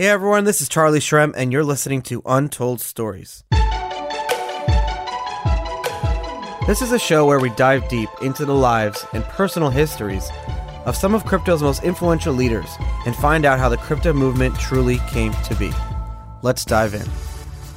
Hey everyone, this is Charlie Shrem, and you're listening to Untold Stories. This is a show where we dive deep into the lives and personal histories of some of crypto's most influential leaders and find out how the crypto movement truly came to be. Let's dive in.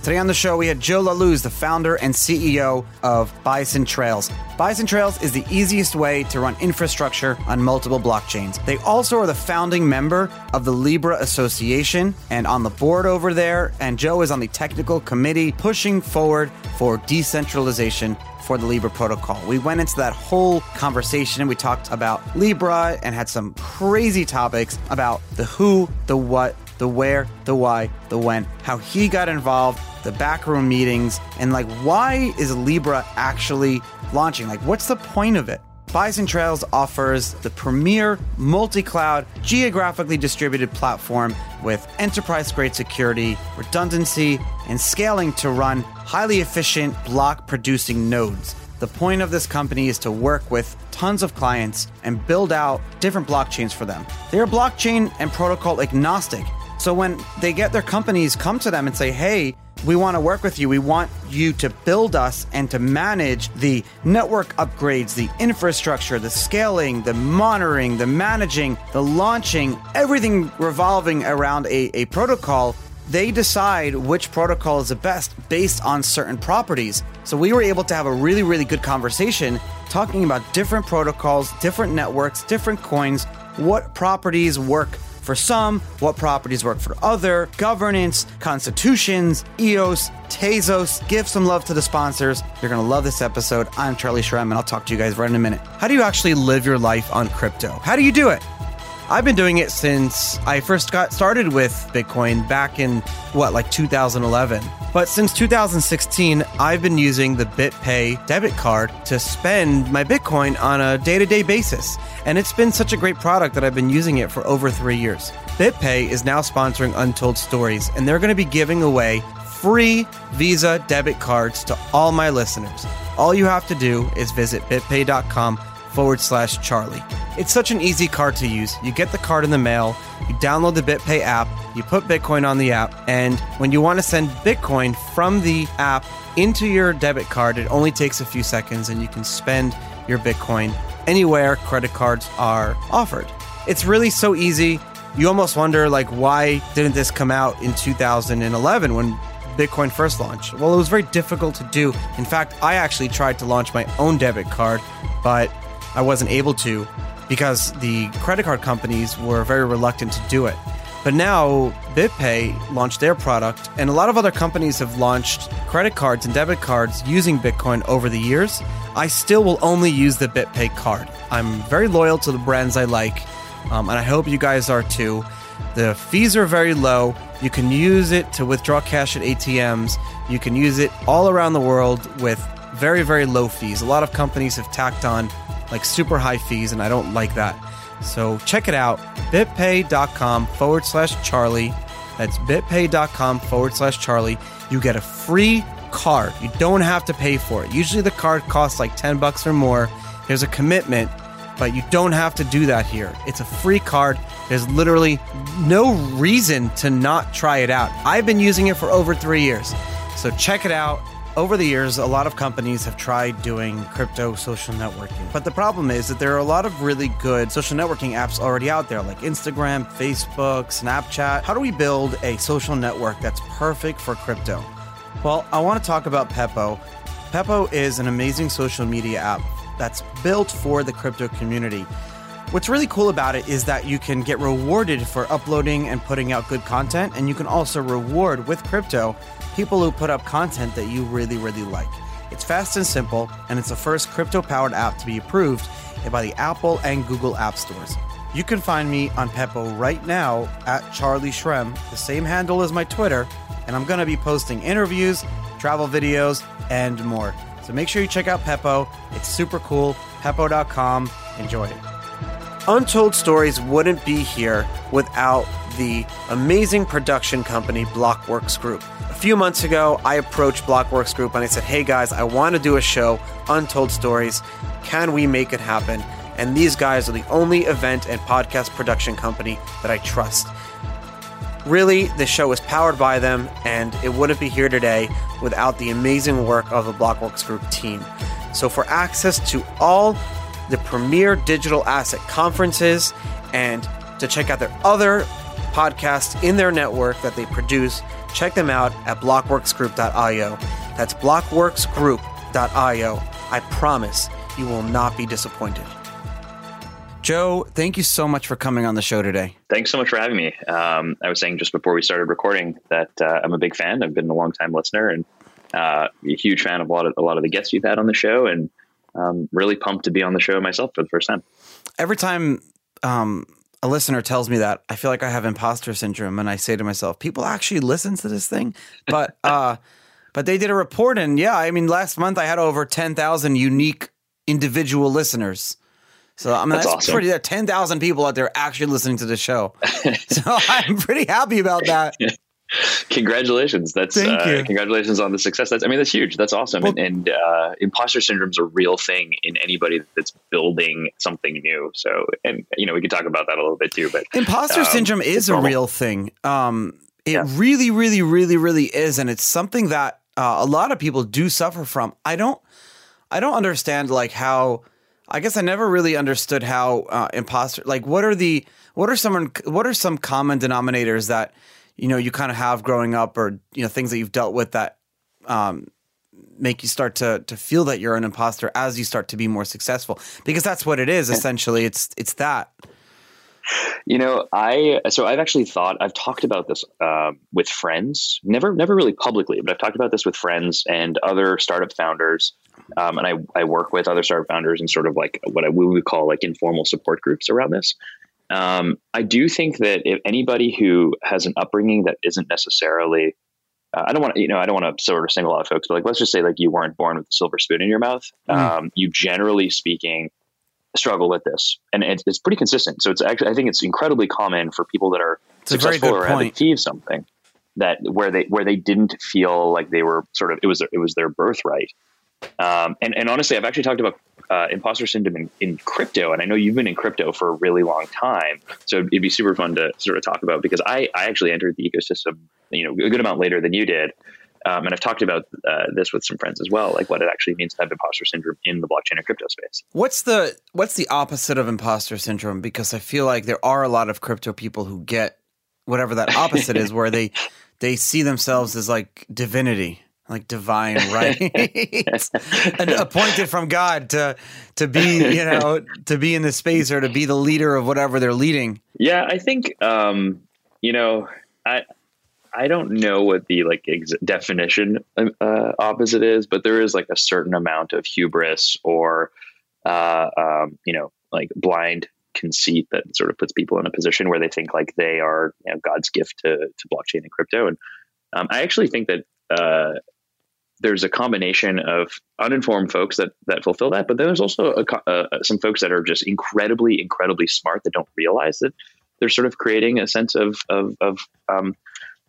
Today on the show, we had Joe Lallouz, the founder and CEO of Bison Trails. Bison Trails is the easiest way to run infrastructure on multiple blockchains. They also are the founding member of the Libra Association and on the board over there. And Joe is on the technical committee pushing forward for decentralization for the Libra protocol. We went into that whole conversation and we talked about Libra and had some crazy topics about the who, the what, the where, the why, the when, how he got involved, the backroom meetings, and like why is Libra actually launching? Like, what's the point of it? Bison Trails offers the premier multi cloud, geographically distributed platform with enterprise grade security, redundancy, and scaling to run highly efficient block producing nodes. The point of this company is to work with tons of clients and build out different blockchains for them. They are blockchain and protocol agnostic. So when they get their companies come to them and say, hey, we want to work with you. We want you to build us and to manage the network upgrades, the infrastructure, the scaling, the monitoring, the managing, the launching, everything revolving around a, a protocol. They decide which protocol is the best based on certain properties. So we were able to have a really, really good conversation talking about different protocols, different networks, different coins, what properties work for some, what properties work for other, governance, constitutions, EOS, Tezos. Give some love to the sponsors. You're going to love this episode. I'm Charlie Shrem, and I'll talk to you guys right in a minute. How do you actually live your life on crypto? How do you do it? I've been doing it since I first got started with Bitcoin back in what, like 2011. But since 2016, I've been using the BitPay debit card to spend my Bitcoin on a day to day basis. And it's been such a great product that I've been using it for over three years. BitPay is now sponsoring Untold Stories, and they're going to be giving away free Visa debit cards to all my listeners. All you have to do is visit bitpay.com forward slash Charlie. It's such an easy card to use. You get the card in the mail, you download the BitPay app, you put Bitcoin on the app, and when you want to send Bitcoin from the app into your debit card, it only takes a few seconds and you can spend your Bitcoin anywhere credit cards are offered. It's really so easy. You almost wonder like why didn't this come out in 2011 when Bitcoin first launched? Well, it was very difficult to do. In fact, I actually tried to launch my own debit card, but I wasn't able to because the credit card companies were very reluctant to do it. But now BitPay launched their product, and a lot of other companies have launched credit cards and debit cards using Bitcoin over the years. I still will only use the BitPay card. I'm very loyal to the brands I like, um, and I hope you guys are too. The fees are very low. You can use it to withdraw cash at ATMs. You can use it all around the world with very, very low fees. A lot of companies have tacked on like super high fees, and I don't like that. So check it out bitpay.com forward slash Charlie. That's bitpay.com forward slash Charlie. You get a free card. You don't have to pay for it. Usually the card costs like 10 bucks or more. There's a commitment, but you don't have to do that here. It's a free card. There's literally no reason to not try it out. I've been using it for over three years. So check it out. Over the years, a lot of companies have tried doing crypto social networking. But the problem is that there are a lot of really good social networking apps already out there, like Instagram, Facebook, Snapchat. How do we build a social network that's perfect for crypto? Well, I want to talk about Pepo. Pepo is an amazing social media app that's built for the crypto community. What's really cool about it is that you can get rewarded for uploading and putting out good content, and you can also reward with crypto people who put up content that you really, really like. It's fast and simple, and it's the first crypto powered app to be approved by the Apple and Google App Stores. You can find me on Pepo right now at Charlie Shrem, the same handle as my Twitter, and I'm going to be posting interviews, travel videos, and more. So make sure you check out Pepo. It's super cool. Pepo.com. Enjoy it. Untold Stories wouldn't be here without the amazing production company Blockworks Group. Few months ago, I approached Blockworks Group and I said, Hey guys, I want to do a show, Untold Stories. Can we make it happen? And these guys are the only event and podcast production company that I trust. Really, the show is powered by them, and it wouldn't be here today without the amazing work of the Blockworks Group team. So, for access to all the premier digital asset conferences and to check out their other podcasts in their network that they produce, check them out at blockworksgroup.io. That's blockworksgroup.io. I promise you will not be disappointed. Joe, thank you so much for coming on the show today. Thanks so much for having me. Um, I was saying just before we started recording that uh, I'm a big fan. I've been a long time listener and uh, a huge fan of a lot of a lot of the guests you've had on the show, and um, really pumped to be on the show myself for the first time. Every time um, a listener tells me that, I feel like I have imposter syndrome, and I say to myself, "People actually listen to this thing," but. Uh, but they did a report, and yeah, I mean, last month I had over ten thousand unique individual listeners. So I mean, that's, that's awesome. pretty. There ten thousand people out there actually listening to the show. so I'm pretty happy about that. Congratulations! That's uh, congratulations on the success. That's I mean, that's huge. That's awesome. Well, and, and uh, imposter syndrome is a real thing in anybody that's building something new. So, and you know, we could talk about that a little bit too. But imposter um, syndrome is a real thing. Um, it yeah. really, really, really, really is, and it's something that uh, a lot of people do suffer from. I don't, I don't understand like how I guess I never really understood how uh, imposter like what are the what are some what are some common denominators that you know you kind of have growing up or you know things that you've dealt with that um, make you start to to feel that you're an imposter as you start to be more successful. Because that's what it is essentially. It's it's that. You know i so i've actually thought i've talked about this uh, with friends. Never never really publicly but i've talked about this with friends and other startup founders. Um, and I, I work with other startup founders and sort of like what I, we would call like informal support groups around this. Um, I do think that if anybody who has an upbringing that isn't necessarily, uh, I don't want to, you know, I don't want to sort of single out folks, but like, let's just say like you weren't born with a silver spoon in your mouth. Mm. Um, you generally speaking struggle with this and it's, it's, pretty consistent. So it's actually, I think it's incredibly common for people that are it's successful or have achieved something that where they, where they didn't feel like they were sort of, it was, it was their birthright um, and, and honestly, I've actually talked about uh, imposter syndrome in, in, crypto, and I know you've been in crypto for a really long time. So it'd be super fun to sort of talk about because I, I actually entered the ecosystem, you know, a good amount later than you did. Um, and I've talked about uh, this with some friends as well, like what it actually means to have imposter syndrome in the blockchain and crypto space. What's the what's the opposite of imposter syndrome? Because I feel like there are a lot of crypto people who get whatever that opposite is, where they they see themselves as like divinity like divine right. And appointed from god to to be you know to be in the space or to be the leader of whatever they're leading. Yeah i think um you know i i don't know what the like ex- definition uh, opposite is but there is like a certain amount of hubris or uh um you know like blind conceit that sort of puts people in a position where they think like they are you know, god's gift to to blockchain and crypto. And um, I actually think that uh, there's a combination of uninformed folks that that fulfill that, but then there's also a, uh, some folks that are just incredibly, incredibly smart that don't realize that they're sort of creating a sense of of, of um,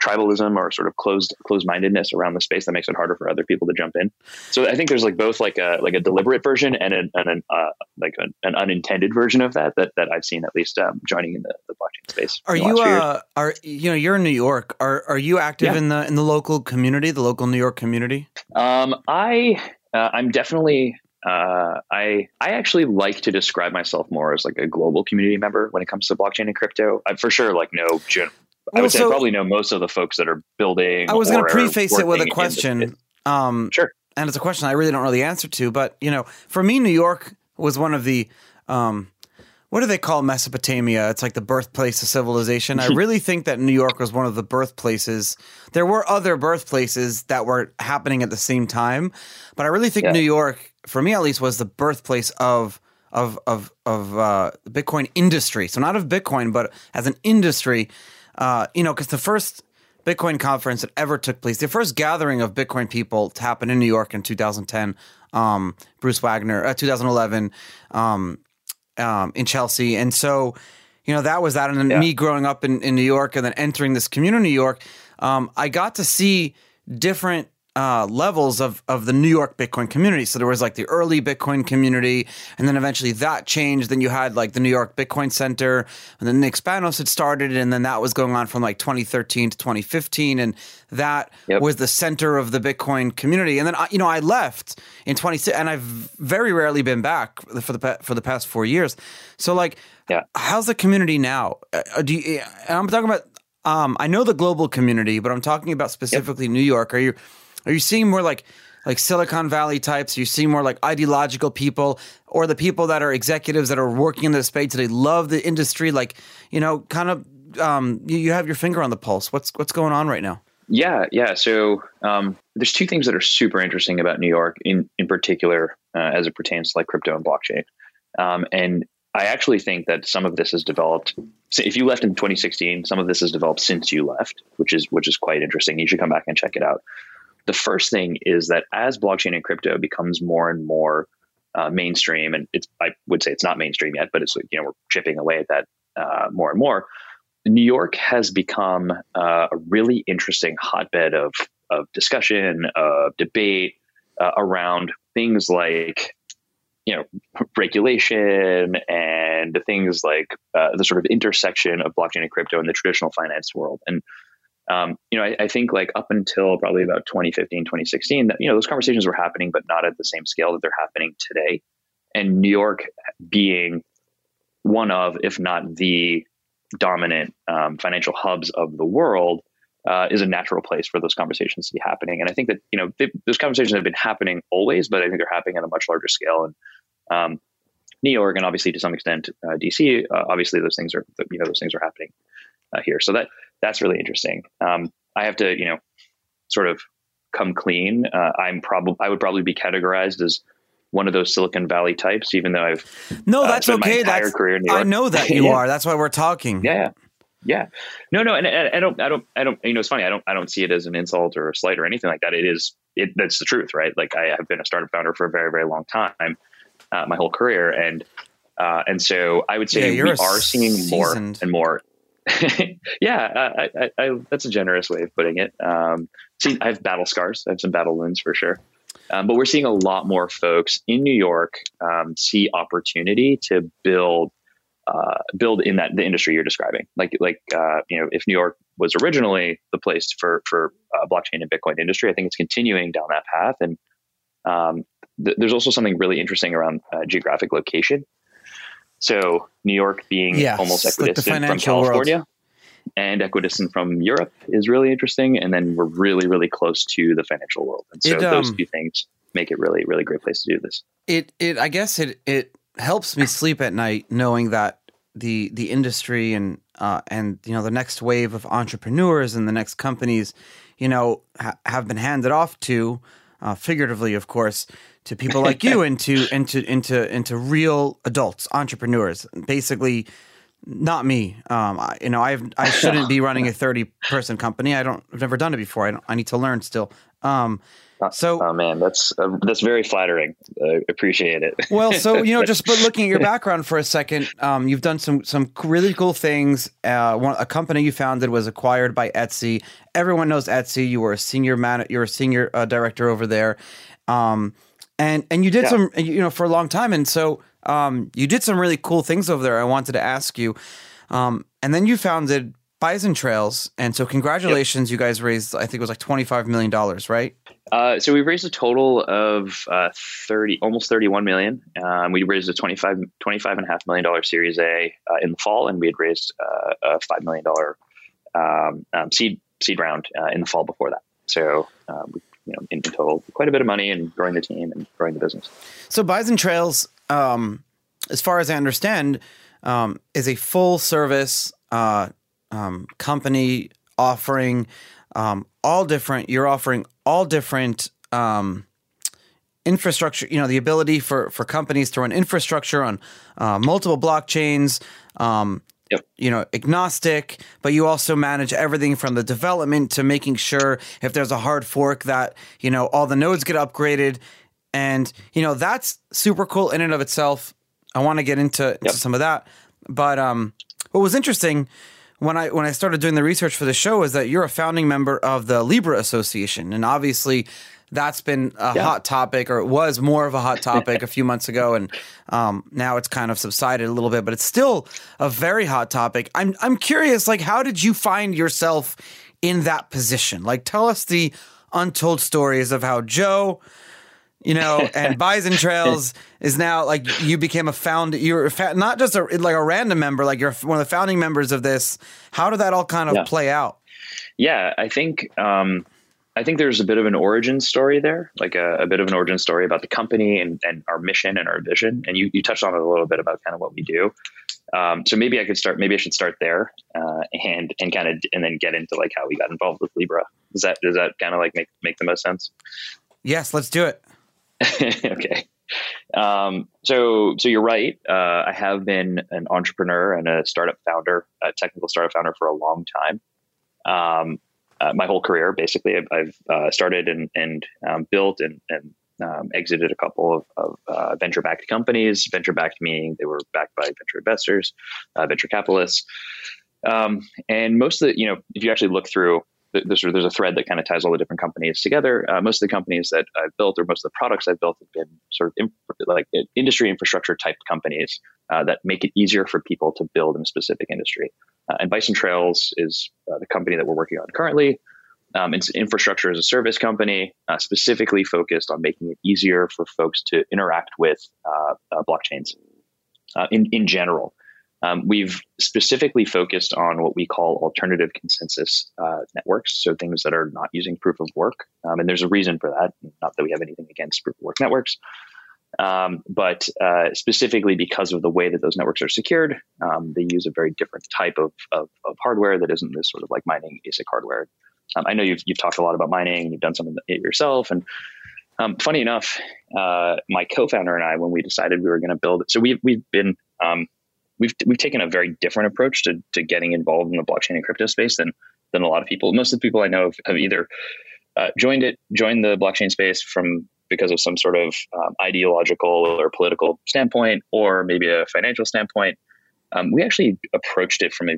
tribalism or sort of closed closed mindedness around the space that makes it harder for other people to jump in. So I think there's like both like a like a deliberate version and an, an uh, like an, an, unintended version of that that that I've seen at least um, joining in the, the blockchain space. Are you uh, are you know you're in New York? Are are you active yeah. in the in the local community, the local New York community? Um, I uh, I'm definitely uh, I I actually like to describe myself more as like a global community member when it comes to blockchain and crypto. I for sure like no gen- I would say I probably know most of the folks that are building. I was going to preface it with a question. Um, sure. And it's a question I really don't know the answer to, but you know, for me, New York was one of the um, what do they call Mesopotamia? It's like the birthplace of civilization. I really think that New York was one of the birthplaces. There were other birthplaces that were happening at the same time, but I really think yeah. New York, for me at least, was the birthplace of of of of uh, the Bitcoin industry. So not of Bitcoin, but as an industry uh, you know, because the first Bitcoin conference that ever took place, the first gathering of Bitcoin people to happen in New York in 2010, um, Bruce Wagner, uh, 2011, um, um, in Chelsea. And so, you know, that was that. And then yeah. me growing up in, in New York and then entering this community in New York, um, I got to see different uh, levels of of the New York Bitcoin community. So there was like the early Bitcoin community, and then eventually that changed. Then you had like the New York Bitcoin Center, and then Nick Spanos had started, and then that was going on from like 2013 to 2015, and that Yep. was the center of the Bitcoin community. And then I- you know I left in 20 and I've very rarely been back for the for the past four years. So like, Yeah. how's the community now? Uh, do you, I'm talking about. Um, I know the global community, but I'm talking about specifically New York. Are you are you seeing more like like Silicon Valley types? Are you seeing more like ideological people, or the people that are executives that are working in this space that they love the industry? Like you know, kind of um, you, you have your finger on the pulse. What's what's going on right now? Yeah, yeah. So um, there's two things that are super interesting about New York, in in particular, uh, as it pertains to like crypto and blockchain. Um, and I actually think that some of this has developed. So if you left in 2016, some of this has developed since you left, which is which is quite interesting. You should come back and check it out. The first thing is that as blockchain and crypto becomes more and more uh, mainstream, and it's I would say it's not mainstream yet, but it's you know we're chipping away at that uh, more and more. New York has become uh, a really interesting hotbed of of discussion, of debate uh, around things like you know regulation and things like uh, the sort of intersection of blockchain and crypto in the traditional finance world. And um, you know, I, I think like up until probably about 2015, 2016, that you know those conversations were happening, but not at the same scale that they're happening today. And New York being one of, if not the dominant um, financial hubs of the world uh, is a natural place for those conversations to be happening. And I think that you know they, those conversations have been happening always, but I think they're happening at a much larger scale. And um, New York, and obviously to some extent uh, DC, uh, obviously those things are you know those things are happening uh, here. So that that's really interesting. Um, I have to you know sort of come clean. Uh, I'm probably I would probably be categorized as one of those Silicon Valley types, even though I've No, uh, that's okay. entire That's career I know that you Yeah. are. That's why we're talking. Yeah, yeah. No, no, and, and I don't, I don't, I don't. You know, it's funny. I don't, I don't see it as an insult or a slight or anything like that. It is, it. That's the truth, right? Like I have been a startup founder for a very, very long time, uh, my whole career, and uh, and so I would say you're we are seeing more and more. yeah, I, I, I, that's a generous way of putting it. Um, see, I have battle scars. I have some battle wounds for sure. Um, but we're seeing a lot more folks in New York um, see opportunity to build uh, build in that the industry you're describing. Like like uh, you know, if New York was originally the place for for uh, blockchain and Bitcoin industry, I think it's continuing down that path. And um, th- there's also something really interesting around uh, geographic location. So New York being Yes, almost like equidistant from financial world. California. And equidistant from Europe is really interesting, and then we're really, really close to the financial world, and so It, those um, two things make it really, really great place to do this. it it I guess it it helps me sleep at night knowing that the the industry and uh, and you know the next wave of entrepreneurs and the next companies, you know, ha- have been handed off to, uh, figuratively, of course, to people like you and to into into into real adults, entrepreneurs, basically. Not me. Um, I, you know, I I shouldn't be running a thirty person company. I don't. I've never done it before. I don't. I need to learn still. Um, so Oh man, that's uh, that's very flattering. I appreciate it. well, so you know, just but looking at your background for a second, um, you've done some some really cool things. Uh, one, a company you founded was acquired by Etsy. Everyone knows Etsy. You were a senior man. You're a senior uh, director over there, um, and and you did Yeah. some you know for a long time. And so um, you did some really cool things over there. I wanted to ask you, um, and then you founded Bison Trails. And so congratulations, you guys raised I think it was like twenty five million dollars, right? Uh, so we've raised a total of uh, 30, almost 31 million. Um, we raised a 25, 25 and a half million dollar series A uh, in the fall, and we had raised uh, a $5 million um, um, seed, seed round uh, in the fall before that. So, um, we, you know, in total, quite a bit of money and growing the team and growing the business. So Bison Trails, um, as far as I understand, um, is a full service uh, um, company offering um, all different. You're offering all different um, infrastructure. You know, the ability for for companies to run infrastructure on uh, multiple blockchains. Um, Yep. you know, agnostic, but you also manage everything from the development to making sure if there's a hard fork that, you know, all the nodes get upgraded. And, you know, that's super cool in and of itself. I want to get into, into some of that. But um, what was interesting when I when I started doing the research for the show is that you're a founding member of the Libra Association, and obviously that's been a yeah. hot topic, or it was more of a hot topic a few months ago, and um, now it's kind of subsided a little bit, but it's still a very hot topic. I'm I'm curious, like, how did you find yourself in that position? Like, tell us the untold stories of how Joe you know, and Bison Trails is now like you became a found. You're not just a like a random member, like you're one of the founding members of this. How did that all kind of yeah. play out? Yeah, I think um, I think there's a bit of an origin story there, like a, a, bit of an origin story about the company and, and our mission and our vision. And you, you touched on it a little bit about kind of what we do. Um, so maybe I could start, maybe I should start there uh, and, and kind of, and then get into like how we got involved with Libra. Does that, does that kind of like make, make the most sense? Yes, let's do it. okay. Um, so, so you're right. Uh, I have been an entrepreneur and a startup founder, a technical startup founder for a long time. Um, uh, my whole career. Basically, I've, I've uh, started and, and um, built and, and um, exited a couple of, of uh, venture backed companies. Venture backed meaning they were backed by venture investors, uh, venture capitalists. Um, and most of the, you know, if you actually look through, there's, there's a thread that kind of ties all the different companies together. Uh, most of the companies that I've built, or most of the products I've built, have been sort of like industry infrastructure type companies uh, that make it easier for people to build in a specific industry. Uh, and Bison Trails is uh, the company that we're working on currently. Um, it's infrastructure as a service company, uh, specifically focused on making it easier for folks to interact with uh, blockchains in in general. Um, we've specifically focused on what we call alternative consensus networks, so things that are not using proof of work. Um, and there's a reason for that. Not that we have anything against proof of work networks, um, but uh, specifically because of the way that those networks are secured, um, they use a very different type of, of, of, hardware that isn't this sort of like mining ASIC hardware. Um, I know you've, you've talked a lot about mining, you've done some of it yourself. And um, funny enough, uh, my co-founder and I, when we decided we were going to build it, so we've, we've been, um, we've, we've taken a very different approach to, to getting involved in the blockchain and crypto space than, than a lot of people. Most of the people I know have, either uh, joined it, joined the blockchain space from because of some sort of um, ideological or political standpoint, or maybe a financial standpoint. Um, we actually approached it from a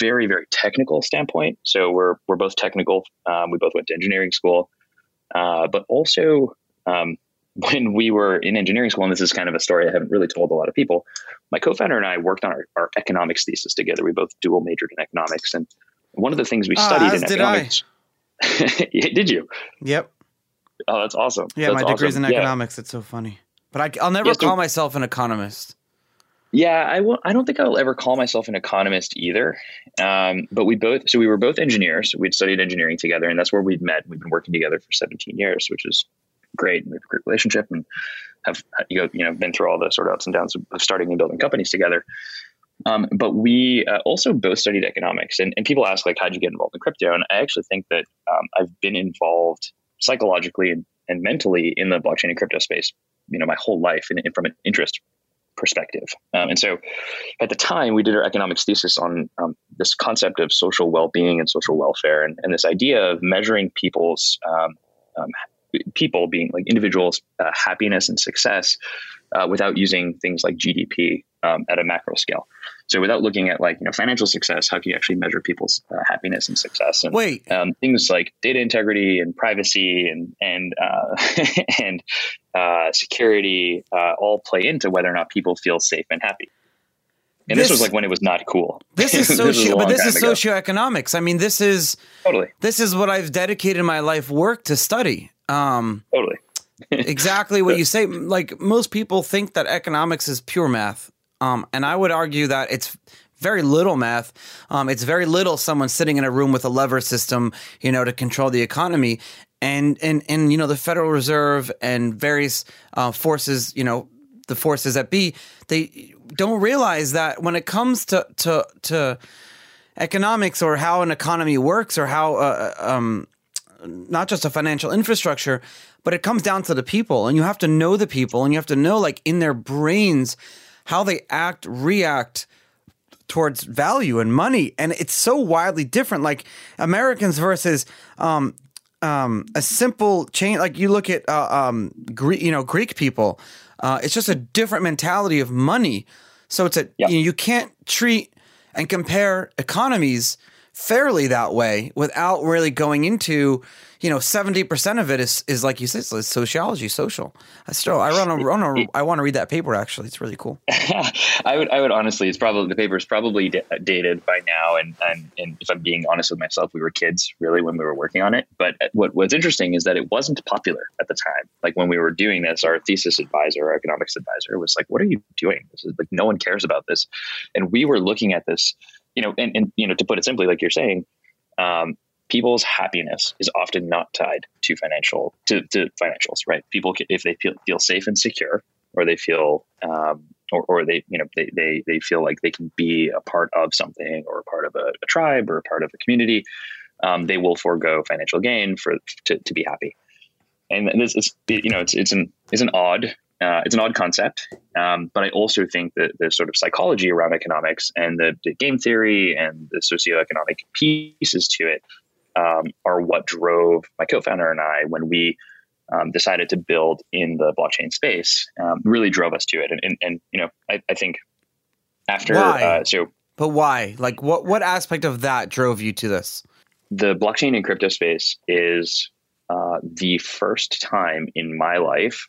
very, very technical standpoint. So we're we're both technical. Um, we both went to engineering school, uh, but also um, when we were in engineering school, and this is kind of a story I haven't really told a lot of people. My co-founder and I worked on our, our economics thesis together. We both dual majored in economics, and one of the things we ah, studied in economics. Did, did you? Yep. Oh, that's awesome. Yeah, that's my degree's in economics. Yeah. It's so funny. But I, will never yeah, so, call myself an economist. Yeah, I w- I don't think I'll ever call myself an economist either. Um, but we both, so we were both engineers. We'd studied engineering together, and that's where we'd met. We've been working together for 17 years, which is great. We have a great relationship and have you know, you know been through all the sort of ups and downs of starting and building companies together. Um, but we uh, also both studied economics, and, and people ask like, how'd you get involved in crypto? And I actually think that um, I've been involved psychologically and, and mentally in the blockchain and crypto space, you know, my whole life and, and from an interest perspective. Um, and so at the time, we did our economics thesis on um, this concept of social well being and social welfare, and, and, this idea of measuring people's um, um people being like individuals' uh, happiness and success uh, without using things like GDP um, at a macro scale. So without looking at like you know financial success, how can you actually measure people's uh, happiness and success? And Wait. Um, things like data integrity and privacy and and uh, and uh, security uh, all play into whether or not people feel safe and happy. And this, this was like when it was not cool. This is socio, but this is ago. socioeconomics. I mean, this is totally. This is what I've dedicated my life work to study. Um, totally. exactly what you say. Like most people think that economics is pure math, um, and I would argue that it's very little math. Um, it's very little someone sitting in a room with a lever system, you know, to control the economy. And and and you know the Federal Reserve and various uh, forces, you know, the forces that be, they don't realize that when it comes to to to economics or how an economy works or how uh, uh um, not just a financial infrastructure, but it comes down to the people, and you have to know the people, and you have to know like in their brains how they act, react towards value and money. And it's so wildly different. Like Americans versus um, um, a simple change. Like you look at uh, um, Greek, you know, Greek people. Uh, it's just a different mentality of money. So it's a you, know, you can't treat and compare economies fairly that way without really going into you know, seventy percent of it is is like you said, it's sociology, social. I still, I run, a, run a, I want to read that paper. Actually, it's really cool. I would, I would honestly, it's probably the paper is probably d- dated by now, and, and and if I'm being honest with myself, we were kids really when we were working on it. But uh, what what's interesting is that it wasn't popular at the time. Like when we were doing this, our thesis advisor, our economics advisor, was like, "What are you doing? This is like no one cares about this," and we were looking at this, you know, and, and you know, to put it simply, like you're saying. Um, people's happiness is often not tied to financial to, to financials right people if they feel, feel safe and secure or they feel um, or, or they you know they, they they feel like they can be a part of something or a part of a, a tribe or a part of a community um, they will forego financial gain for to, to be happy and this is you know it's it's an it's an odd uh, it's an odd concept, um, but I also think that the sort of psychology around economics and the, the game theory and the socioeconomic pieces to it um, are what drove my co-founder and I when we um, decided to build in the blockchain space. Um, really drove us to it, and and, and you know I, I think after uh, so. But why? Like, what what aspect of that drove you to this? The blockchain and crypto space is uh, the first time in my life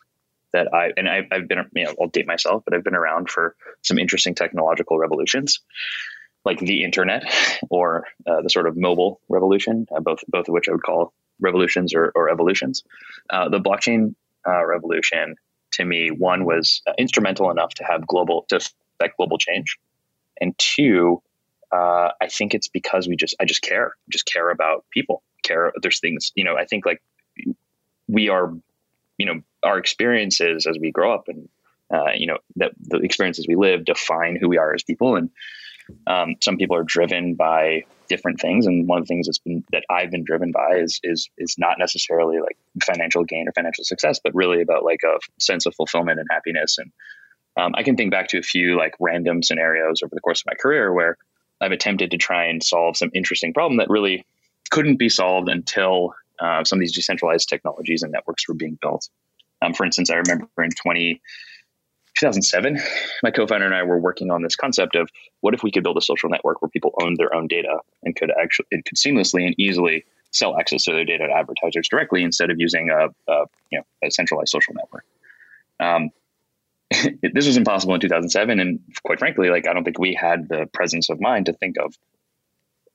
that I and I've, I've been you know I'll date myself, but I've been around for some interesting technological revolutions like the internet or uh, the sort of mobile revolution, uh, both both of which I would call revolutions or, or evolutions. Uh, the blockchain uh, revolution, to me, one was uh, instrumental enough to have global to affect global change, and two, uh, I think it's because we just I just care, just care about people, care. There's things you know. I think like we are, you know, our experiences as we grow up and you know that the experiences we live define who we are as people and um, some people are driven by different things, and one of the things that's been that I've been driven by is is is not necessarily like financial gain or financial success, but really about like a sense of fulfillment and happiness. And um, I can think back to a few like random scenarios over the course of my career where I've attempted to try and solve some interesting problem that really couldn't be solved until uh, some of these decentralized technologies and networks were being built. Um, for instance, I remember in 20, 2007, my co-founder and I were working on this concept of what if we could build a social network where people owned their own data and could actually and could seamlessly and easily sell access to their data to advertisers directly instead of using a, a you know a centralized social network. Um, this was impossible in 2007, and quite frankly, like I don't think we had the presence of mind to think of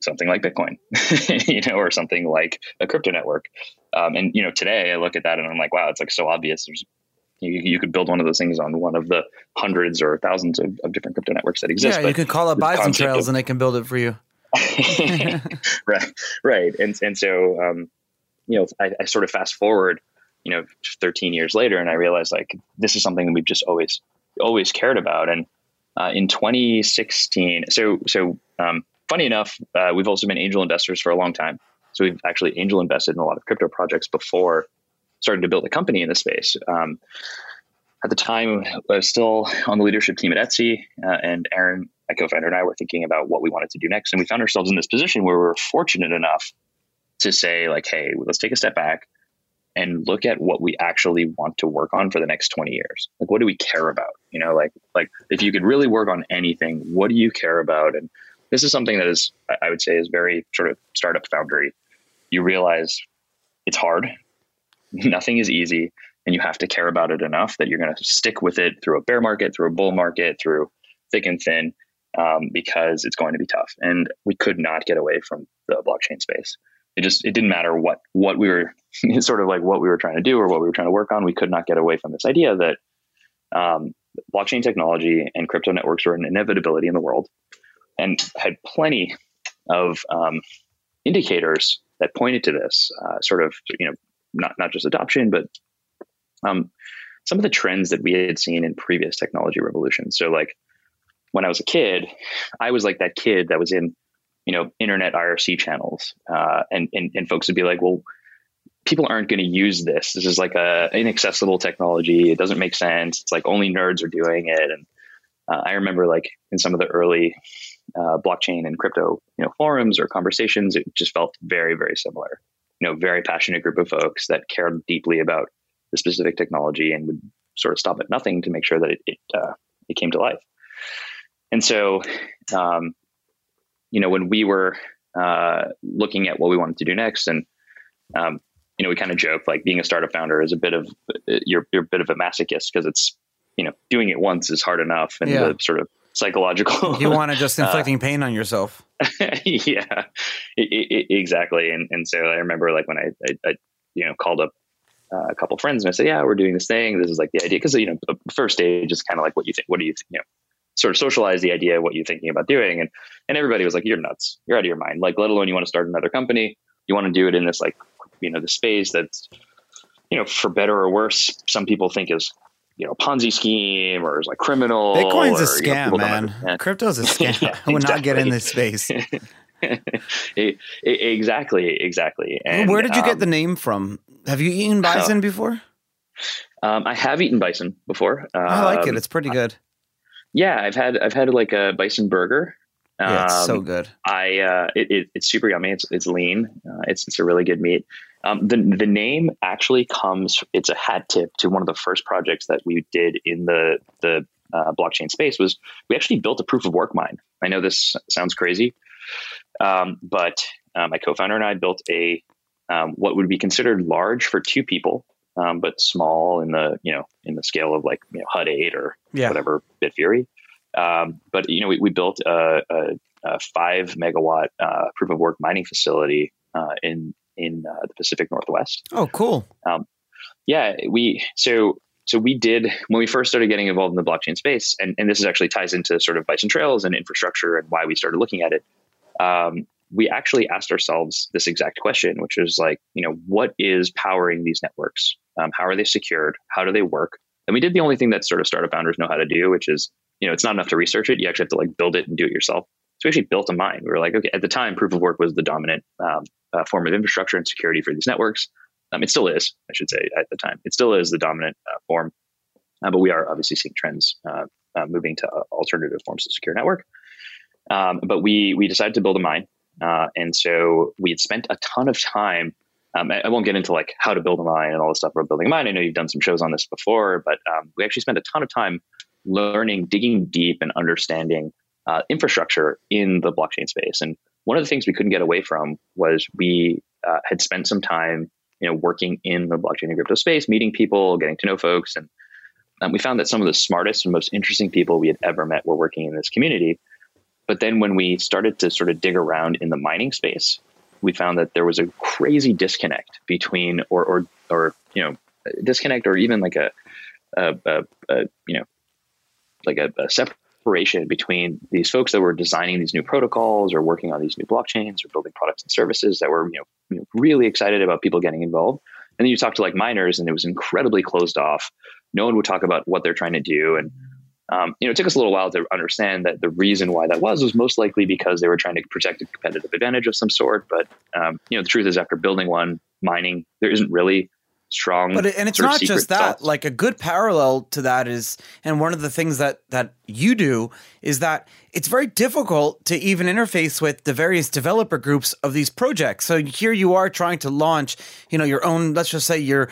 something like Bitcoin, you know, or something like a crypto network. Um, and you know, today I look at that and I'm like, wow, it's like so obvious. There's you, you could build one of those things on one of the hundreds or thousands of, of different crypto networks that exist. Yeah, you can call up Bison Trails of, and they can build it for you. right, right, and and so um, you know, I, I sort of fast forward, you know, 13 years later, and I realized like this is something that we've just always always cared about. And uh, in 2016, so so um, funny enough, uh, we've also been angel investors for a long time. So we've actually angel invested in a lot of crypto projects before starting to build a company in the space. Um, at the time, I was still on the leadership team at Etsy, uh, and Aaron, my co-founder, and I were thinking about what we wanted to do next. And we found ourselves in this position where we were fortunate enough to say, like, "Hey, let's take a step back and look at what we actually want to work on for the next 20 years. Like, what do we care about? You know, like, like if you could really work on anything, what do you care about? And this is something that is, I would say, is very sort of startup foundry. You realize it's hard nothing is easy and you have to care about it enough that you're going to stick with it through a bear market, through a bull market, through thick and thin, um, because it's going to be tough. And we could not get away from the blockchain space. It just it didn't matter what what we were sort of like what we were trying to do or what we were trying to work on. We could not get away from this idea that um, blockchain technology and crypto networks were an inevitability in the world, and had plenty of um, indicators that pointed to this uh, sort of you know not not just adoption, but um, some of the trends that we had seen in previous technology revolutions. So, like when I was a kid, I was like that kid that was in you know internet IRC channels, uh, and, and and folks would be like, well. People aren't going to use this. This is like a inaccessible technology. It doesn't make sense. It's like only nerds are doing it. And uh, I remember like in some of the early uh, blockchain and crypto, you know, forums or conversations, it just felt very, very similar you know very passionate group of folks that cared deeply about the specific technology and would sort of stop at nothing to make sure that it it, uh, it came to life. And so, um, you know, when we were uh, looking at what we wanted to do next, and um, you know, we kind of joke like being a startup founder is a bit of you're you're a bit of a masochist because it's you know doing it once is hard enough, and yeah. the sort of psychological. you want to just uh, inflicting uh, pain on yourself. yeah, it, it, exactly. And and so I remember like when I, I, I you know called up uh, a couple friends and I said, yeah, we're doing this thing. This is like the idea because you know the first stage is kind of like what you think. What do you think? You know, sort of socialize the idea of what you're thinking about doing, and and everybody was like, you're nuts. You're out of your mind. Like, let alone you want to start another company. You want to do it in this like you know the space that's you know for better or worse. Some people think is you know Ponzi scheme or is like criminal. Bitcoin's or, a scam, you know, man. Crypto's a scam. yeah, I would not get in this space. exactly, exactly. And, Where did you um, get the name from? Have you eaten bison uh, before? Um, I have eaten bison before. Um, I like it. It's pretty good. Yeah, I've had I've had like a bison burger. Yeah, it's so um, good. I uh, it, it, it's super yummy. It's it's lean. Uh, it's it's a really good meat. Um, the the name actually comes. It's a hat tip to one of the first projects that we did in the the uh, blockchain space. Was we actually built a proof of work mine. I know this sounds crazy, um, but uh, my co-founder and I built a um, what would be considered large for two people, um, but small in the you know in the scale of like you know Hut eight or yeah. whatever Bitfury. Um, but you know we, we built a, a, a five megawatt uh, proof of work mining facility uh, in in uh, the Pacific Northwest. Oh, cool. Um, yeah, we so so we did when we first started getting involved in the blockchain space, and, and this is actually ties into sort of Bison Trails and infrastructure and why we started looking at it. Um, we actually asked ourselves this exact question, which is like, you know, what is powering these networks? Um, how are they secured? How do they work? And we did the only thing that sort of startup founders know how to do, which is, you know, it's not enough to research it. You actually have to like build it and do it yourself. So we actually built a mine. We were like, okay, at the time, proof of work was the dominant um, uh, form of infrastructure and security for these networks. Um, it still is, I should say, at the time. It still is the dominant uh, form, uh, but we are obviously seeing trends uh, uh, moving to uh, alternative forms of secure network. Um, but we we decided to build a mine, and so we had spent a ton of time. Um, I, I, won't get into like how to build a mine and all the stuff about building a mine. I know you've done some shows on this before, but um, we actually spent a ton of time learning, digging deep, and understanding infrastructure in the blockchain space. And one of the things we couldn't get away from was we uh, had spent some time, you know, working in the blockchain and crypto space, meeting people, getting to know folks, and um, we found that some of the smartest and most interesting people we had ever met were working in this community. But then when we started to sort of dig around in the mining space, we found that there was a crazy disconnect between, or or or you know, disconnect, or even like a, a, a, a you know, like a, a separate separation between these folks that were designing these new protocols or working on these new blockchains or building products and services that were you know, you know really excited about people getting involved. And then you talk to like miners and it was incredibly closed off. No one would talk about what they're trying to do. And um, you know it took us a little while to understand that the reason why that was was most likely because they were trying to protect a competitive advantage of some sort. But um, you know the truth is after building one mining there isn't really strong. But and it's not just that. Like a good parallel to that is, and one of the things that that you do is that it's very difficult to even interface with the various developer groups of these projects. So here you are trying to launch, you know, your own. Let's just say your,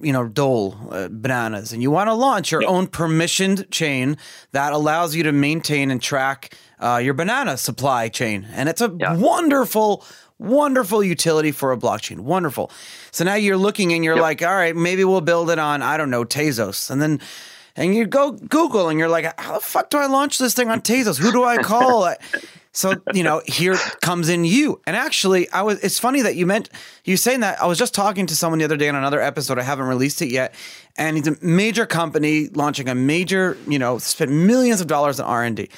you know, Dole uh, bananas, and you want to launch your yep. own permissioned chain that allows you to maintain and track uh, your banana supply chain, and it's a yeah. wonderful Wonderful utility for a blockchain. Wonderful. So now you're looking and you're yep. like, all right, maybe we'll build it on, I don't know, Tezos. And then and you go Google and you're like, how the fuck do I launch this thing on Tezos? Who do I call? so, you know, here comes in you. And actually, I was it's funny that you meant you saying that. I was just talking to someone the other day on another episode. I haven't released it yet. And he's a major company launching a major, you know, spent millions of dollars on R&D. And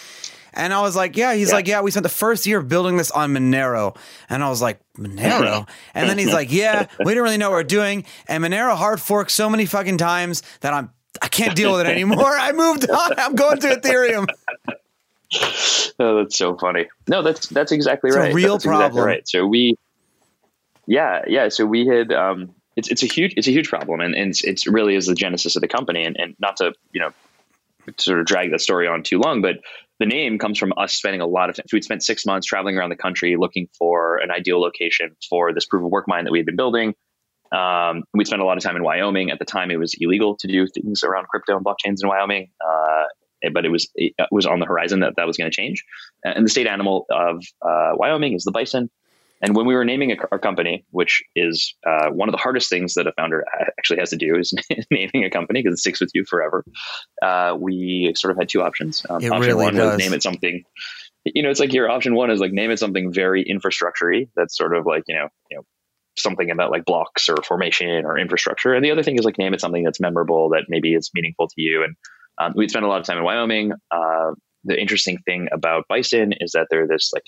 I was like, yeah. He's yeah. like, yeah, we spent the first year building this on Monero. And I was like, Monero? and then he's like, yeah, we didn't really know what we're doing. And Monero hard forked so many fucking times that I'm, I can't deal with it anymore. I moved on. I'm going to Ethereum. oh, that's so funny. No, that's, that's exactly it's right. A real that's problem. Exactly right. So we, yeah, yeah. So we had, um, it's, it's a huge, it's a huge problem. And, and it's, it's really is the genesis of the company and, and not to, you know, sort of drag that story on too long, but the name comes from us spending a lot of time. So we'd spent six months traveling around the country looking for an ideal location for this proof of work mine that we had been building. Um, we'd spent a lot of time in Wyoming. At the time, it was illegal to do things around crypto and blockchains in Wyoming. Uh, but it was it was on the horizon that that was going to change. And the state animal of uh, Wyoming is the bison. And when we were naming our company, which is uh, one of the hardest things that a founder actually has to do, is naming a company because it sticks with you forever. Uh, we sort of had two options. Um, option really one does. was name it something. You know, it's like your option one is like name it something very infrastructure That's sort of like you know, you know, something about like blocks or formation or infrastructure. And the other thing is like name it something that's memorable that maybe is meaningful to you. And um, we'd spent a lot of time in Wyoming. Uh, the interesting thing about bison is that they're this like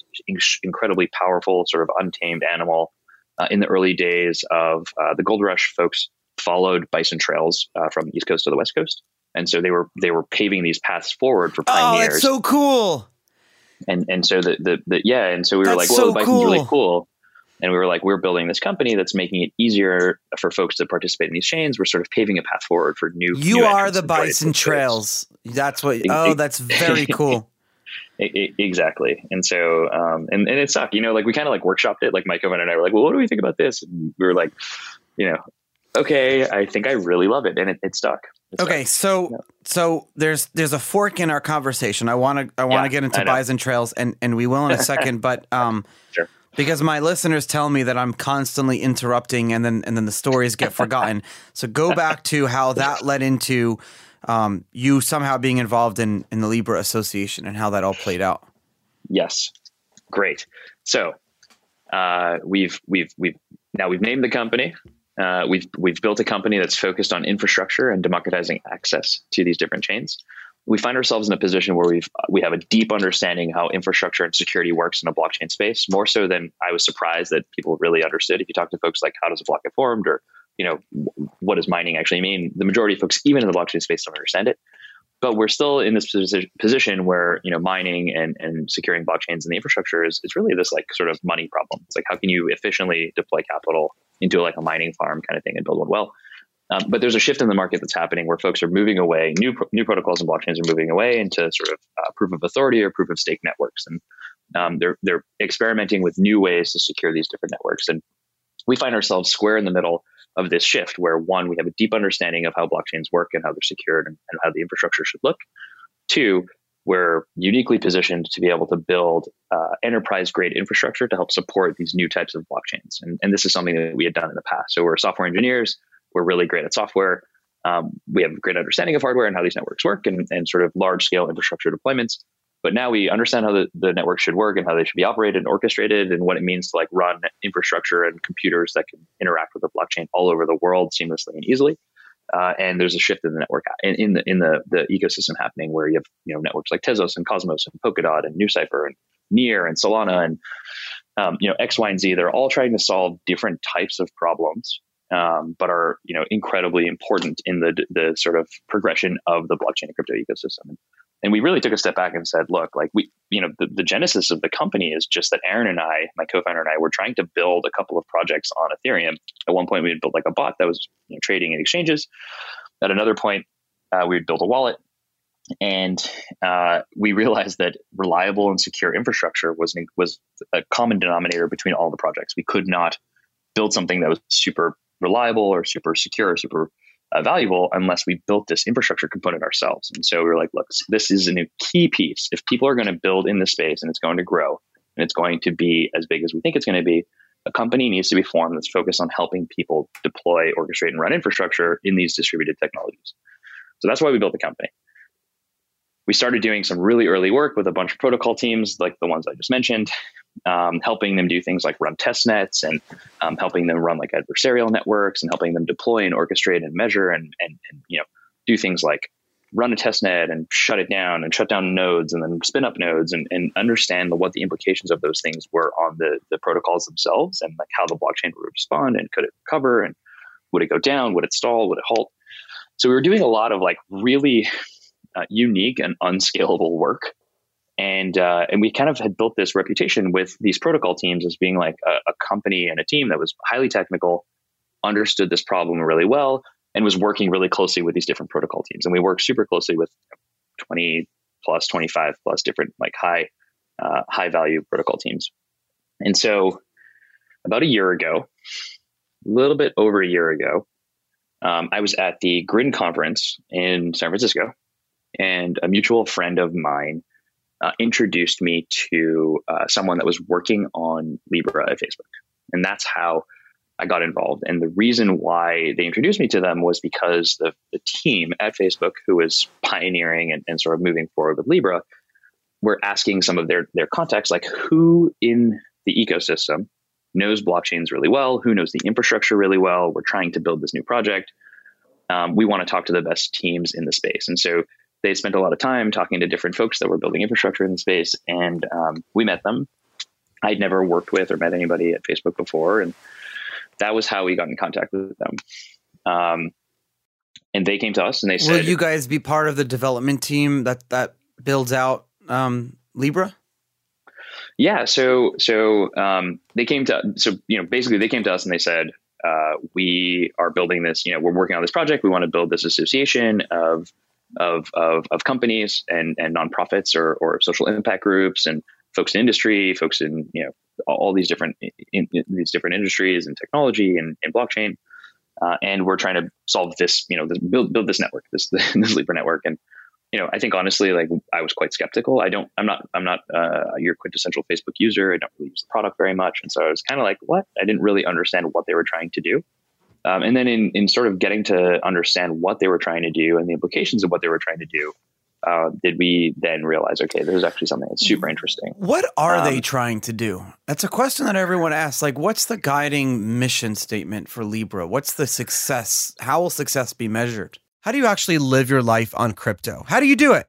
incredibly powerful sort of untamed animal. Uh, in the early days of uh, the gold rush, folks followed bison trails uh, from the east coast to the west coast, and so they were they were paving these paths forward for pioneers. Oh, that's so cool! And and so the the, the yeah, and so we were like, well, so the bison's cool. really cool. And we were like, we're building this company that's making it easier for folks to participate in these chains. We're sort of paving a path forward for new. You new are the Bison Trails. That's what. Oh, that's very cool. exactly. And so, um, and, and it sucked, you know, like we kind of like workshopped it. Like mike co-founder and I were like, well, what do we think about this? And we were like, you know, okay, I think I really love it. And it, it stuck. It okay. Stuck. So, yeah. so there's, there's a fork in our conversation. I want to, I want to yeah, get into Bison Trails and, and we will in a second, but, um, sure because my listeners tell me that I'm constantly interrupting and then and then the stories get forgotten. so go back to how that led into um, you somehow being involved in in the Libra Association and how that all played out. Yes, great. So uh, we've we've we've now we've named the company. Uh, we've we've built a company that's focused on infrastructure and democratizing access to these different chains we find ourselves in a position where we've we have a deep understanding how infrastructure and security works in a blockchain space more so than i was surprised that people really understood. If you talk to folks like how does a block get formed or you know what does mining actually mean the majority of folks even in the blockchain space don't understand it. But we're still in this position where you know mining and, and securing blockchains and the infrastructure is, is really this like sort of money problem. It's like how can you efficiently deploy capital into like a mining farm kind of thing and build one well um, but there's a shift in the market that's happening where folks are moving away. New new protocols and blockchains are moving away into sort of uh, proof of authority or proof of stake networks, and um, they're they're experimenting with new ways to secure these different networks. And we find ourselves square in the middle of this shift, where one, we have a deep understanding of how blockchains work and how they're secured and, and how the infrastructure should look. Two, we're uniquely positioned to be able to build uh, enterprise grade infrastructure to help support these new types of blockchains. And, and this is something that we had done in the past. So we're software engineers we're really great at software. Um, we have a great understanding of hardware and how these networks work and, and sort of large scale infrastructure deployments. But now we understand how the, the network should work and how they should be operated and orchestrated and what it means to like run infrastructure and computers that can interact with the blockchain all over the world seamlessly and easily. Uh, and there's a shift in the network in, in the in the, the ecosystem happening where you have you know networks like Tezos and Cosmos and Polkadot and NuCypher and Near and Solana and um, you know X, Y, and Z. They're all trying to solve different types of problems um, but are you know incredibly important in the the sort of progression of the blockchain and crypto ecosystem. And we really took a step back and said, look, like we, you know, the, the genesis of the company is just that Aaron and I, my co-founder and I, were trying to build a couple of projects on Ethereum. At one point, we had built like a bot that was you know, trading in exchanges. At another point, uh, we had built a wallet and uh, we realized that reliable and secure infrastructure was was a common denominator between all the projects. We could not build something that was super reliable or super secure or super uh, valuable unless we built this infrastructure component ourselves. And so we were like, look, this is a new key piece. If people are going to build in this space and it's going to grow and it's going to be as big as we think it's going to be, a company needs to be formed that's focused on helping people deploy, orchestrate, and run infrastructure in these distributed technologies. So that's why we built the company we started doing some really early work with a bunch of protocol teams, like the ones I just mentioned, um, helping them do things like run test nets and um, helping them run like adversarial networks and helping them deploy and orchestrate and measure and, and, and, you know do things like run a test net and shut it down and shut down nodes and then spin up nodes and, and understand what the implications of those things were on the, the protocols themselves and like how the blockchain would respond and could it recover and would it go down would it stall would it halt? So we were doing a lot of like really uh, unique and unscalable work. And uh, and we kind of had built this reputation with these protocol teams as being like a, a company and a team that was highly technical, understood this problem really well, and was working really closely with these different protocol teams. And we worked super closely with 20 plus, 25 plus different like high uh, high value protocol teams. And so about a year ago, a little bit over a year ago, um, I was at the Grin conference in San Francisco, and a mutual friend of mine uh, introduced me to uh, someone that was working on Libra at Facebook. And that's how I got involved. And the reason why they introduced me to them was because the, the team at Facebook, who was pioneering and, and sort of moving forward with Libra, were asking some of their, their contacts, like who in the ecosystem knows blockchains really well, who knows the infrastructure really well. We're trying to build this new project. Um, we want to talk to the best teams in the space. And so they spent a lot of time talking to different folks that were building infrastructure in the space. And um, we met them. I'd never worked with or met anybody at Facebook before. And that was how we got in contact with them. Um, and they came to us and they said, "Will you guys be part of the development team that that builds out um, Libra?" Yeah. So so um, they came to so you know basically they came to us and they said, uh, "We are building this. You know, we're working on this project. We want to build this association of." Of, of, of companies and, and nonprofits or, or social impact groups and folks in industry, folks in you know all these different in, in these different industries and technology and, and blockchain. Uh, and we're trying to solve this, you know, this, build build this network, this this Libra network. And you know, I think honestly, like I was quite skeptical. I don't, I'm not, I'm not uh, your quintessential Facebook user. I don't really use the product very much, and so I was kind of like, what? I didn't really understand what they were trying to do. Um, and then in in sort of getting to understand what they were trying to do and the implications of what they were trying to do, uh, did we then realize, okay, there's actually something that's super interesting. What are um, they trying to do? That's a question that everyone asks. Like, what's the guiding mission statement for Libra? What's the success? How will success be measured? How do you actually live your life on crypto? How do you do it?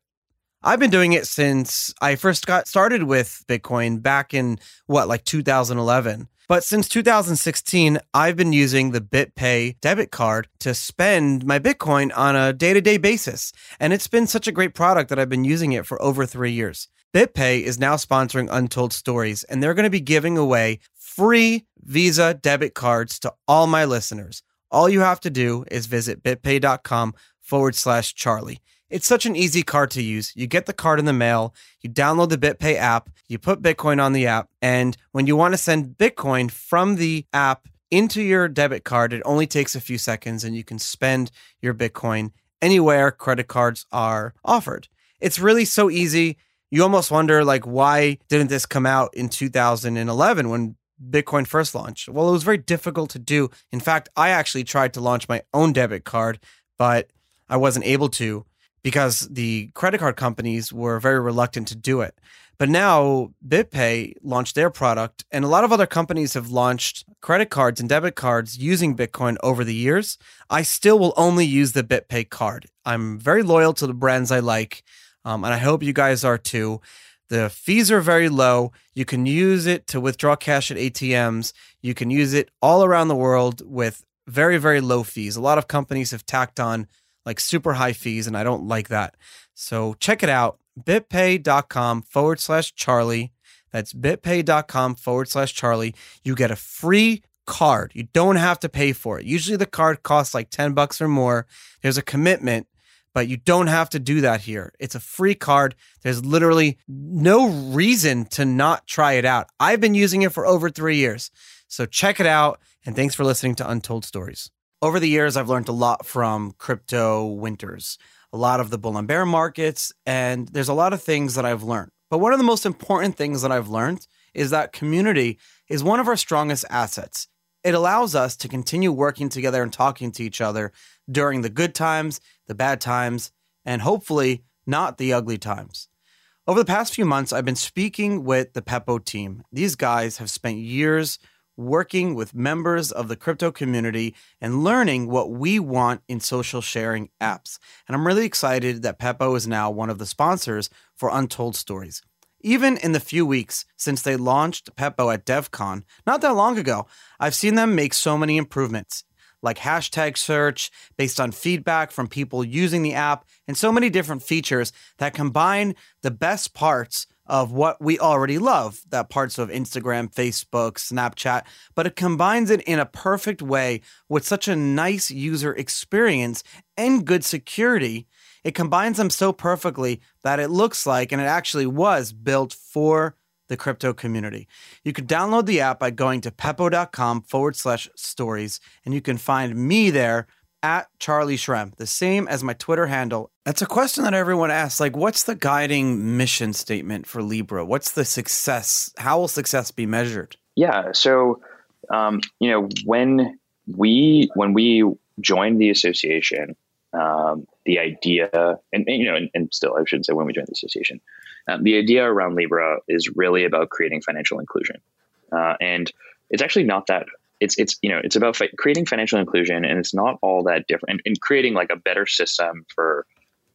I've been doing it since I first got started with Bitcoin back in what, like 2011. But since 2016, I've been using the BitPay debit card to spend my Bitcoin on a day to day basis. And it's been such a great product that I've been using it for over three years. BitPay is now sponsoring Untold Stories, and they're going to be giving away free Visa debit cards to all my listeners. All you have to do is visit bitpay.com forward slash Charlie. It's such an easy card to use. You get the card in the mail, you download the BitPay app, you put Bitcoin on the app, and when you want to send Bitcoin from the app into your debit card, it only takes a few seconds and you can spend your Bitcoin anywhere credit cards are offered. It's really so easy. You almost wonder like why didn't this come out in 2011 when Bitcoin first launched? Well, it was very difficult to do. In fact, I actually tried to launch my own debit card, but I wasn't able to because the credit card companies were very reluctant to do it. But now BitPay launched their product, and a lot of other companies have launched credit cards and debit cards using Bitcoin over the years. I still will only use the BitPay card. I'm very loyal to the brands I like, um, and I hope you guys are too. The fees are very low. You can use it to withdraw cash at ATMs. You can use it all around the world with very, very low fees. A lot of companies have tacked on like super high fees, and I don't like that. So check it out bitpay.com forward slash Charlie. That's bitpay.com forward slash Charlie. You get a free card. You don't have to pay for it. Usually the card costs like 10 bucks or more. There's a commitment, but you don't have to do that here. It's a free card. There's literally no reason to not try it out. I've been using it for over three years. So check it out. And thanks for listening to Untold Stories. Over the years, I've learned a lot from crypto winters, a lot of the bull and bear markets, and there's a lot of things that I've learned. But one of the most important things that I've learned is that community is one of our strongest assets. It allows us to continue working together and talking to each other during the good times, the bad times, and hopefully not the ugly times. Over the past few months, I've been speaking with the Pepo team. These guys have spent years working with members of the crypto community and learning what we want in social sharing apps. And I'm really excited that Pepo is now one of the sponsors for Untold Stories. Even in the few weeks since they launched Pepo at DevCon, not that long ago, I've seen them make so many improvements, like hashtag search based on feedback from people using the app, and so many different features that combine the best parts of what we already love, that parts of Instagram, Facebook, Snapchat, but it combines it in a perfect way with such a nice user experience and good security. It combines them so perfectly that it looks like, and it actually was built for the crypto community. You could download the app by going to pepo.com forward slash stories, and you can find me there at Charlie Shrem, the same as my Twitter handle. That's a question that everyone asks. Like, what's the guiding mission statement for Libra? What's the success? How will success be measured? Yeah. So, um, you know, when we when we joined the association, um, the idea, and, and you know, and, and, still, I shouldn't say when we joined the association. Um, the idea around Libra is really about creating financial inclusion, uh, and it's actually not that. It's it's you know it's about fi- creating financial inclusion, and it's not all that different, and, and, creating like a better system for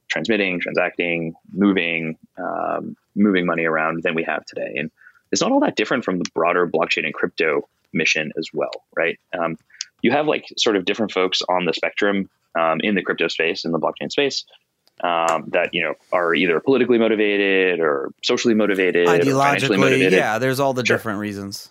transmitting, transacting, moving, um, moving money around than we have today, and it's not all that different from the broader blockchain and crypto mission as well, right? Um, you have like sort of different folks on the spectrum um, in the crypto space, in the blockchain space, um, that you know are either politically motivated or socially motivated, ideologically. Motivated. Yeah, there's all the sure. different reasons.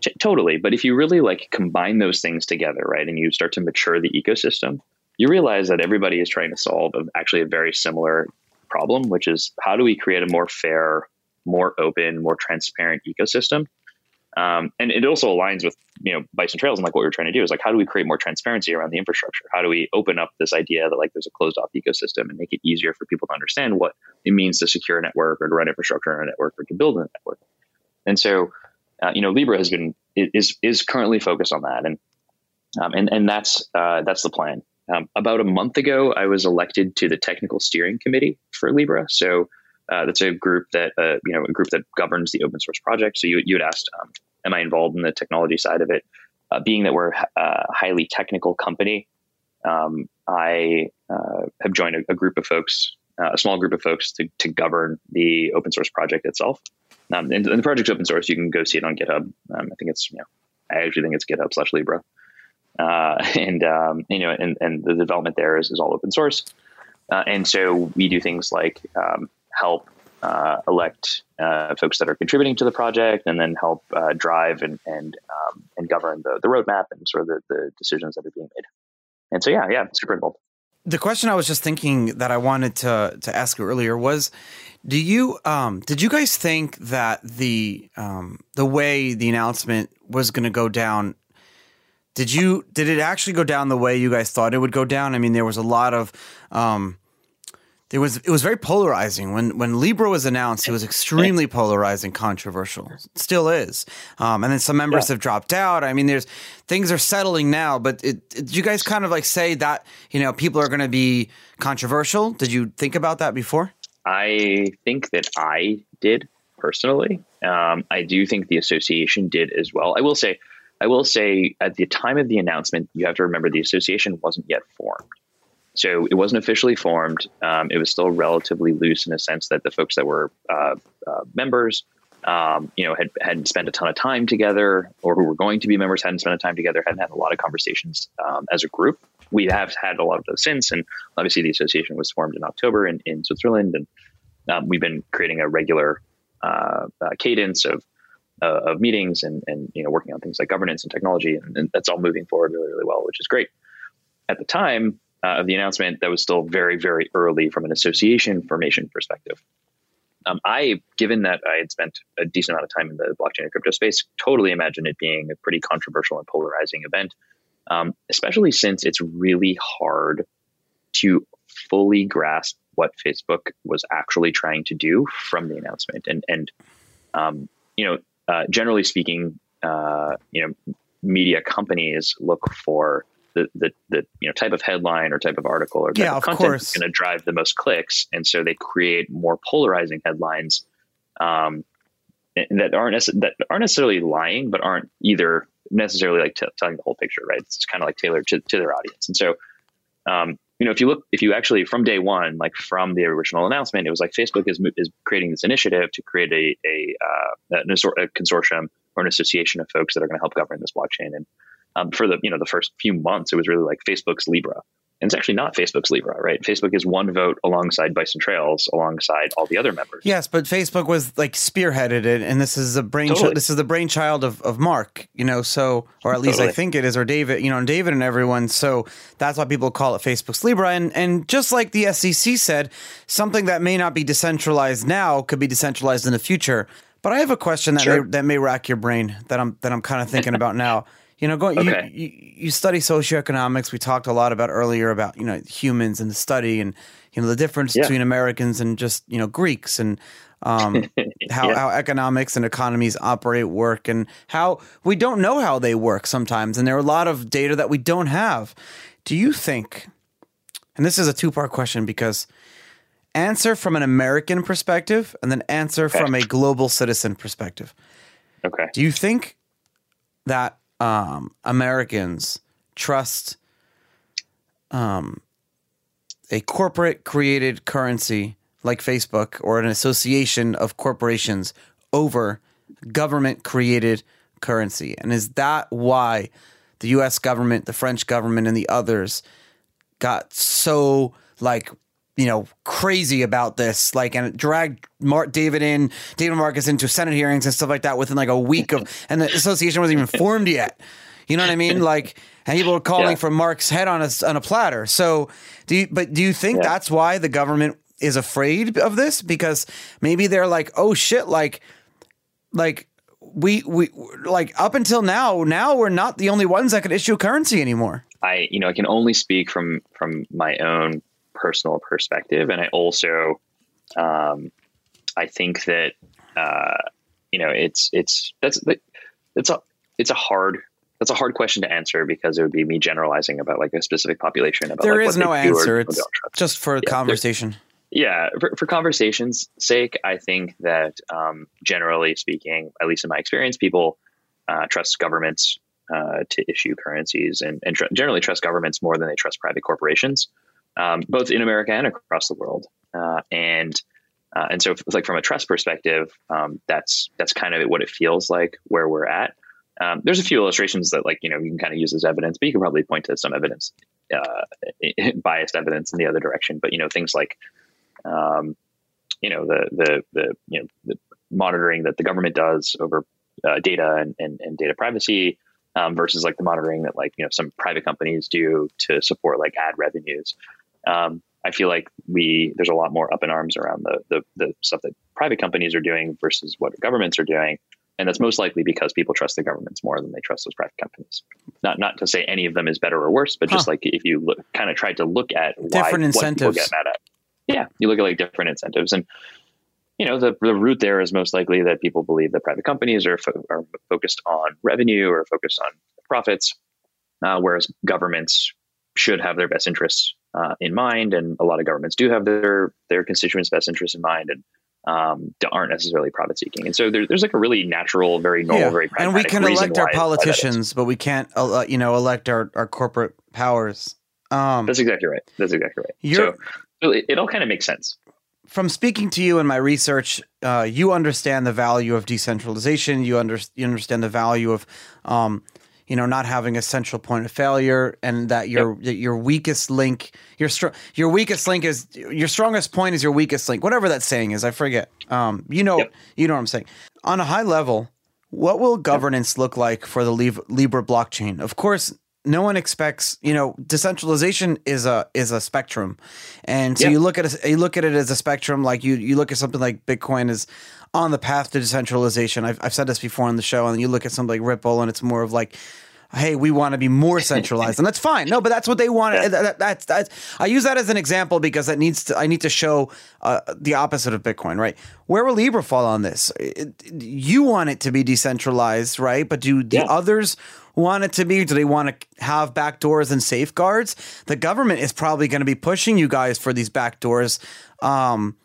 T- totally, but if you really like combine those things together, right, and you start to mature the ecosystem, you realize that everybody is trying to solve a, actually a very similar problem, which is how do we create a more fair, more open, more transparent ecosystem um, and it also aligns with you know Bison Trails and like what we're trying to do is like how do we create more transparency around the infrastructure? How do we open up this idea that like there's a closed off ecosystem and make it easier for people to understand what it means to secure a network or to run infrastructure on a network or to build a network? And so, uh, you know, Libra has been is is currently focused on that, and um, and and that's uh, that's the plan. Um, about a month ago, I was elected to the technical steering committee for Libra. So uh, that's a group that uh, you know a group that governs the open source project. So you you had asked, um, am I involved in the technology side of it? Uh, being that we're a highly technical company, um, I uh, have joined a, a, group of folks, uh, a small group of folks, to to govern the open source project itself. Um, and, and, the project's open source. You can go see it on GitHub. Um, I think it's you know I actually think it's GitHub slash Libra. Uh, and um, you know, and, and the development there is, is all open source. Uh, and so we do things like um, help uh, elect uh, folks that are contributing to the project, and then help uh, drive and and um, and govern the the roadmap and sort of the, the decisions that are being made. And so, yeah, yeah, super involved. The question I was just thinking that I wanted to to ask earlier was, do you um, did you guys think that the um, the way the announcement was going to go down did you did it actually go down the way you guys thought it would go down? I mean, there was a lot of um, there was it was very polarizing when when Libra was announced. It was extremely polarizing, controversial. Still is. Um, and then some members yeah. have dropped out. I mean, there's things are settling now. But it, it, did you guys kind of like say that you know people are going to be controversial? Did you think about that before? I think that I did personally. Um, I do think the association did as well. I will say, I will say, at the time of the announcement, you have to remember the association wasn't yet formed. So it wasn't officially formed. Um, it was still relatively loose in a sense that the folks that were uh, uh, members, um, you know, had hadn't spent a ton of time together, or who were going to be members hadn't spent a time together, hadn't had a lot of conversations um, as a group. We have had a lot of those since, and obviously the association was formed in October in, in Switzerland, and um, we've been creating a regular uh, uh, cadence of uh, of meetings and and you know working on things like governance and technology, and, and that's all moving forward really really well, which is great. At the time, uh, of the announcement that was still very, very early from an association formation perspective. Um, I, given that I had spent a decent amount of time in the blockchain and crypto space, totally imagine it being a pretty controversial and polarizing event, um, especially since it's really hard to fully grasp what Facebook was actually trying to do from the announcement. And, and um, you know, uh, generally speaking, uh, you know, media companies look for the, the, the you know type of headline or type of article or type yeah, of, of content is going to drive the most clicks, and so they create more polarizing headlines um, that aren't that aren't necessarily lying, but aren't either necessarily like t- telling the whole picture. Right? It's kind of like tailored to, to their audience, and so. Um, you know, if you look, if you actually from day one, like from the original announcement, it was like Facebook is is creating this initiative to create a a, uh, a consortium or an association of folks that are going to help govern this blockchain. And um, for the you know the first few months, it was really like Facebook's Libra, and it's actually not Facebook's Libra, right? Facebook is one vote alongside Bison Trails, alongside all the other members. Yes, but Facebook was like spearheaded it, and this is a brain. Totally. this is the brainchild of, of Mark, you know. So, or at least totally. I think it is, or David, you know, and David and everyone. So that's why people call it Facebook's Libra. And and just like the SEC said, something that may not be decentralized now could be decentralized in the future. But I have a question that sure. may, that may rack your brain that I'm that I'm kind of thinking about now You know, going okay. you, you, you study socioeconomics. We talked a lot about earlier about you know humans and the study and you know the difference yeah. between Americans and just you know Greeks and um, how, yeah. how economics and economies operate work and how we don't know how they work sometimes and there are a lot of data that we don't have. Do you think? And this is a two part question because answer from an American perspective and then answer okay. from a global citizen perspective. Okay. Do you think that um, Americans trust um, a corporate created currency like Facebook or an association of corporations over government created currency? And is that why the US government, the French government, and the others got so like you know, crazy about this, like, and it dragged Mark David in, David Marcus into Senate hearings and stuff like that within like a week of, and the association wasn't even formed yet. You know what I mean? Like, and people were calling yeah. for Mark's head on a on a platter. So, do you? But do you think yeah. that's why the government is afraid of this? Because maybe they're like, oh shit, like, like we we like up until now, now we're not the only ones that could issue currency anymore. I, you know, I can only speak from from my own personal perspective, and I also, um, I think that uh, you know it's it's that's it's a it's a hard that's a hard question to answer because it would be me generalizing about like a specific population. About, there like, is no answer. It's just for yeah, conversation. Yeah, for, for, conversation's sake, I think that um, generally speaking, at least in my experience, people uh, trust governments uh, to issue currencies and, and tr- generally trust governments more than they trust private corporations um, both in America and across the world. Uh, and uh, and so, like from a trust perspective, um, that's that's kind of what it feels like where we're at. Um, there's a few illustrations that, like you know, you can kind of use as evidence, but you can probably point to some evidence, uh, biased evidence in the other direction. But you know, things like, um, you know, the the the you know the monitoring that the government does over uh, data and, and, and data privacy. Um, versus like the monitoring that like you know some private companies do to support like ad revenues um, I feel like we there's a lot more up in arms around the, the the stuff that private companies are doing versus what governments are doing, and that's most likely because people trust the governments more than they trust those private companies. Not not to say any of them is better or worse, but just like if you look, kind of tried to look at different why, incentives, get mad at. Yeah, you look at like different incentives, and you know the the root there is most likely that people believe that private companies are fo- are focused on revenue or focused on profits, uh, whereas governments should have their best interests uh, in mind, and a lot of governments do have their their constituents' best interests in mind, and um, aren't necessarily profit seeking. And so there, there's like a really natural, very normal, yeah. very and we can elect our politicians, but we can't, uh, you know, elect our, our corporate powers. Um, That's exactly right. That's exactly right. So it, it all kind of makes sense. From speaking to you in my research, uh, you understand the value of decentralization. You, under, you understand the value of um, you know not having a central point of failure and that your yep. your weakest link your str- your weakest link is your strongest point is your weakest link whatever that saying is i forget um you know yep. you know what i'm saying on a high level what will governance yep. look like for the libra blockchain of course no one expects you know decentralization is a is a spectrum and so you look at it you look at it as a spectrum like you you look at something like bitcoin is on the path to decentralization. I've, I've said this before on the show, and you look at something like Ripple, and it's more of like, hey, we want to be more centralized, and that's fine. No, but that's what they want. Yeah. That, that's that's. I use that as an example because that needs to. I need to show uh, the opposite of Bitcoin, right? Where will Libra fall on this? It, you want it to be decentralized, right? But do the yeah. others? want it to be? Do they want to have backdoors and safeguards? The government is probably going to be pushing you guys for these backdoors. Um,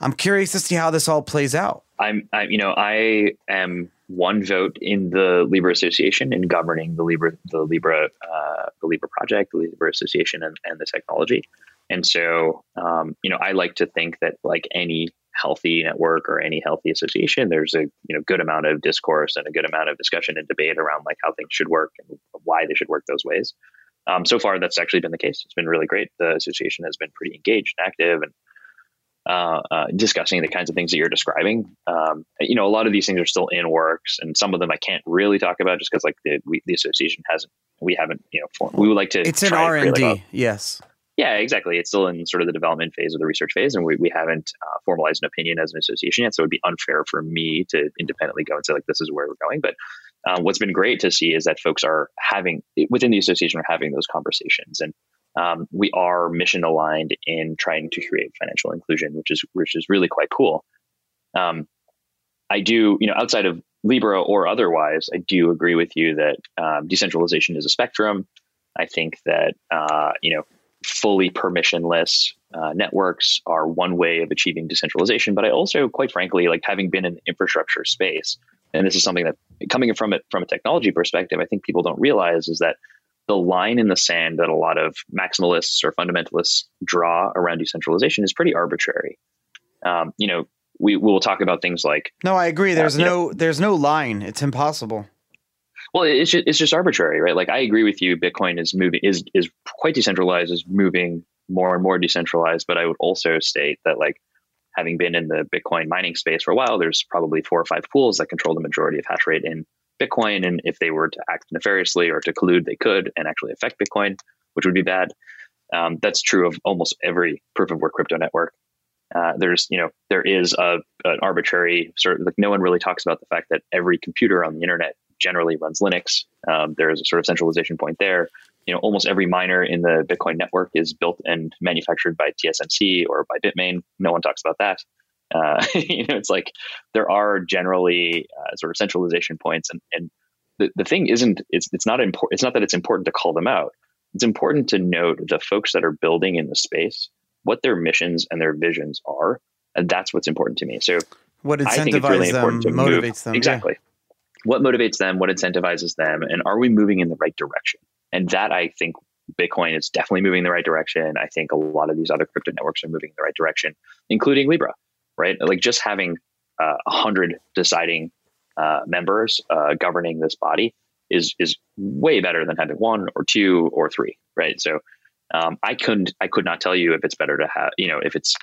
I'm curious to see how this all plays out. I'm, I, you know, I am one vote in the Libra Association in governing the Libra, the Libra, uh, the Libra project, the Libra Association, and, and the technology. And so, um, you know, I like to think that like any healthy network or any healthy association, there's a you know good amount of discourse and a good amount of discussion and debate around like how things should work and why they should work those ways. Um, so far, that's actually been the case. It's been really great. The association has been pretty engaged and active, and uh, uh, discussing the kinds of things that you're describing. Um, you know, a lot of these things are still in works, and some of them I can't really talk about just because like the we, the association hasn't, we haven't, you know, formed. We would like to. It's an R and D, yes. Yeah, exactly. It's still in sort of the development phase or the research phase, and we, we haven't uh, formalized an opinion as an association yet. So it would be unfair for me to independently go and say like this is where we're going. But um, what's been great to see is that folks are having within the association are having those conversations and um, we are mission aligned in trying to create financial inclusion which is which is really quite cool. Um, i do you know outside of libra or otherwise i do agree with you that um, decentralization is a spectrum. I think that uh, you know fully permissionless uh, networks are one way of achieving decentralization but i also quite frankly like having been in the infrastructure space and this is something that coming from it from a technology perspective, I think people don't realize is that the line in the sand that a lot of maximalists or fundamentalists draw around decentralization is pretty arbitrary. Um, you know, we will talk about things like no, I agree. There's uh, no know, there's no line. It's impossible. Well, it's just, it's just arbitrary, right? Like I agree with you. Bitcoin is moving is is quite decentralized, is moving more and more decentralized. But I would also state that like having been in the Bitcoin mining space for a while, there's probably four or five pools that control the majority of hash rate in Bitcoin. And if they were to act nefariously or to collude, they could and actually affect Bitcoin, which would be bad. Um, that's true of almost every proof of work crypto network. Uh, there's, you know, there is a, an arbitrary sort of like no one really talks about the fact that every computer on the internet generally runs Linux. Um, there is a sort of centralization point there you know almost every miner in the Bitcoin network is built and manufactured by TSMC or by Bitmain. No one talks about that. Uh, you know, it's like there are generally uh, sort of centralization points, and and the, the thing isn't it's it's not important. It's not that it's important to call them out. It's important to note the folks that are building in the space, what their missions and their visions are, and that's what's important to me. So, what incentivizes really them, motivates move. them, exactly. Yeah. What motivates them? What incentivizes them? And are we moving in the right direction? And that I think Bitcoin is definitely moving in the right direction. I think a lot of these other crypto networks are moving in the right direction, including Libra, right? Like just having uh, a uh, hundred deciding uh, members uh, governing this body is is way better than having one or two or three, right? So um, I couldn't, I could not tell you if it's better to have, you know, if it's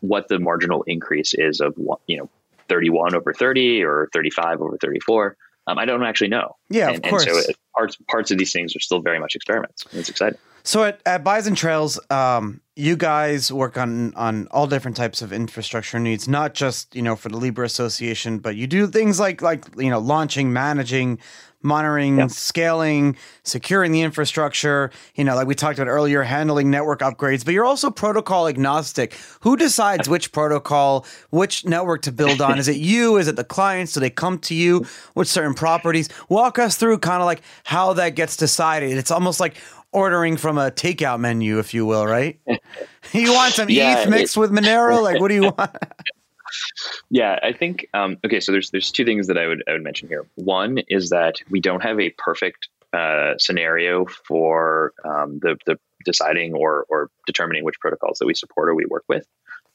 what the marginal increase is of one, you know 31 over 30 or 35 over 34. Um, I don't actually know. Yeah, and, of course. And so it, parts parts of these things are still very much experiments. it's exciting. So at, at Bison Trails, um, you guys work on on all different types of infrastructure needs, not just you know for the Libra Association, but you do things like like you know launching, managing monitoring, yep. scaling, securing the infrastructure, you know, like we talked about earlier, handling network upgrades, but you're also protocol agnostic. Who decides which protocol, which network to build on? Is it you? Is it the clients? Do they come to you with certain properties? Walk us through kind of like how that gets decided. It's almost like ordering from a takeout menu, if you will, right? you want some yeah, ETH mixed it, with Monero? Like, what do you want? yeah, I think um, okay. So there's there's two things that I would I would mention here. One is that we don't have a perfect uh, scenario for um, the the deciding or or determining which protocols that we support or we work with.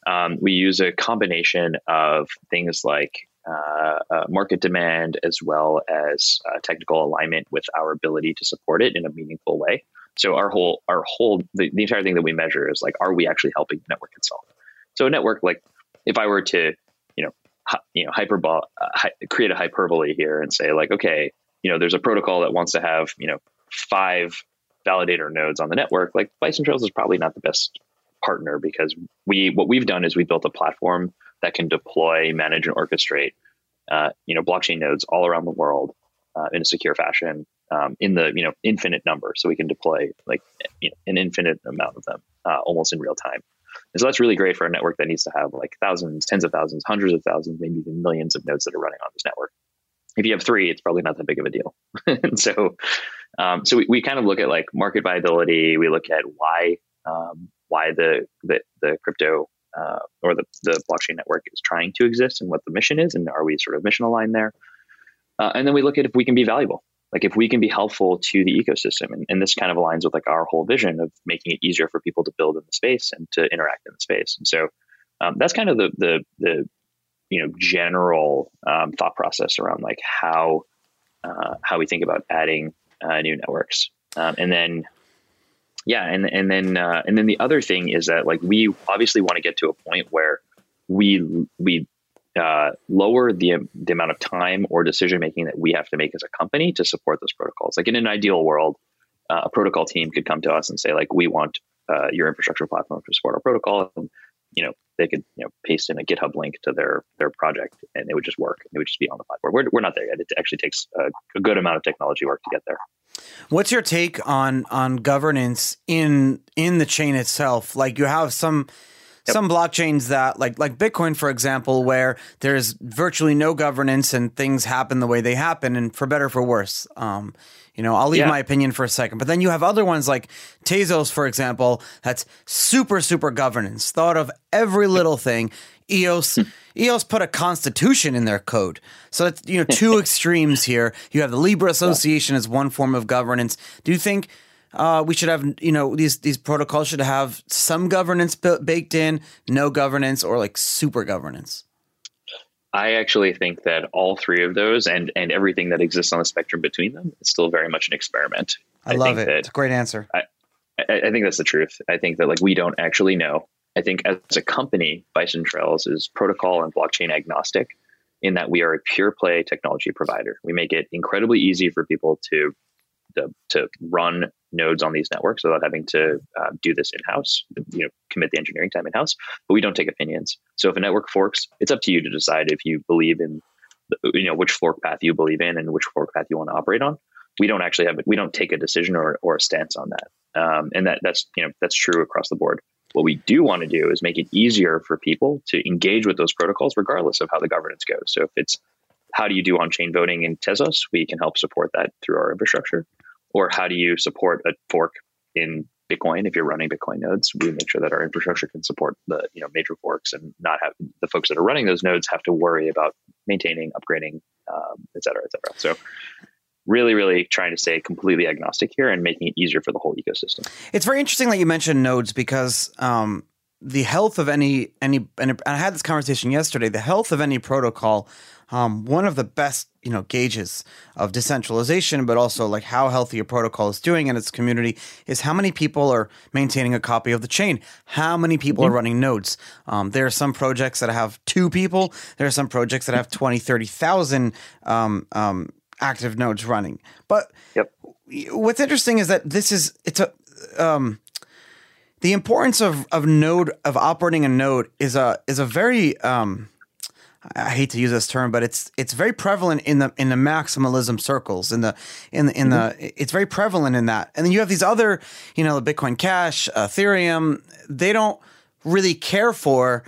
Um, we use a combination of things like uh, uh, market demand as well as uh, technical alignment with our ability to support it in a meaningful way. So our whole our whole the, the entire thing that we measure is like, are we actually helping the network itself? So a network like if I were to, you know, hi, you know, hyperbole, uh, hi, create a hyperbole here and say like, okay, you know, there's a protocol that wants to have, you know, five validator nodes on the network. Like Bison Trails is probably not the best partner because we what we've done is we built a platform that can deploy, manage, and orchestrate, uh, you know, blockchain nodes all around the world uh, in a secure fashion um, in the you know infinite number. So we can deploy like you know, an infinite amount of them uh, almost in real time. And so that's really great for a network that needs to have like thousands, tens of thousands, hundreds of thousands, maybe even millions of nodes that are running on this network. If you have three, it's probably not that big of a deal. and so, um, so we, we kind of look at like market viability. We look at why um, why the the, the crypto uh, or the, the blockchain network is trying to exist and what the mission is, and are we sort of mission aligned there? Uh, and then we look at if we can be valuable like if we can be helpful to the ecosystem and, and, this kind of aligns with like our whole vision of making it easier for people to build in the space and to interact in the space. And so um, that's kind of the the the you know general um, thought process around like how uh, how we think about adding uh, new networks. Um, and then yeah and and then uh, and then the other thing is that like we obviously want to get to a point where we we uh, lower the the amount of time or decision making that we have to make as a company to support those protocols. Like in an ideal world, uh, a protocol team could come to us and say, like, we want uh, your infrastructure platform to support our protocol, and you know, they could you know paste in a GitHub link to their their project and it would just work. It would just be on the platform. We're, we're not there yet. It actually takes a, a good amount of technology work to get there. What's your take on on governance in in the chain itself? Like you have some Yep. some blockchains that like like Bitcoin for example where there's virtually no governance and things happen the way they happen and for better for worse um, you know I'll leave yeah. my opinion for a second but then you have other ones like Tezos for example that's super super governance thought of every little thing EOS EOS put a constitution in their code. So it's you know two extremes here. You have the Libra Association as one form of governance. Do you think uh, we should have you know these these protocols should have some governance b- baked in, no governance, or like super governance? I actually think that all three of those and and everything that exists on the spectrum between them is still very much an experiment. I, I love it. it's a great answer. I, I think that's the truth. I think that like we don't actually know. I think as a company, Bison Trails is protocol and blockchain agnostic in that we are a pure play technology provider. We make it incredibly easy for people to to, to run nodes on these networks without having to uh, do this in house. You know, commit the engineering time in house, but we don't take opinions. So if a network forks, it's up to you to decide if you believe in, the, you know, which fork path you believe in and which fork path you want to operate on. We don't actually have we don't take a decision or, or a stance on that, um, and that that's you know that's true across the board. What we do want to do is make it easier for people to engage with those protocols, regardless of how the governance goes. So if it's how do you do on chain voting in Tezos, we can help support that through our infrastructure. Or how do you support a fork in Bitcoin if you're running Bitcoin nodes? We make sure that our infrastructure can support the you know major forks and not have the folks that are running those nodes have to worry about maintaining, upgrading, um, et cetera, et cetera. So really, really trying to stay completely agnostic here and making it easier for the whole ecosystem. It's very interesting that you mentioned nodes because um, the health of any any and I had this conversation yesterday. The health of any protocol, um, one of the best you know gauges of decentralization, but also like how healthy a protocol is doing in its community is how many people are maintaining a copy of the chain, how many people mm-hmm. are running nodes. Um, there are some projects that have two people. There are some projects that have 20, 30,000 um, um active nodes running. But yep. what's interesting is that this is it's a um, the importance of of node of operating a node is a is a very um, I hate to use this term, but it's it's very prevalent in the in the maximalism circles in the in the in mm-hmm. the it's very prevalent in that. And then you have these other, you know, the Bitcoin Cash, Ethereum. They don't really care for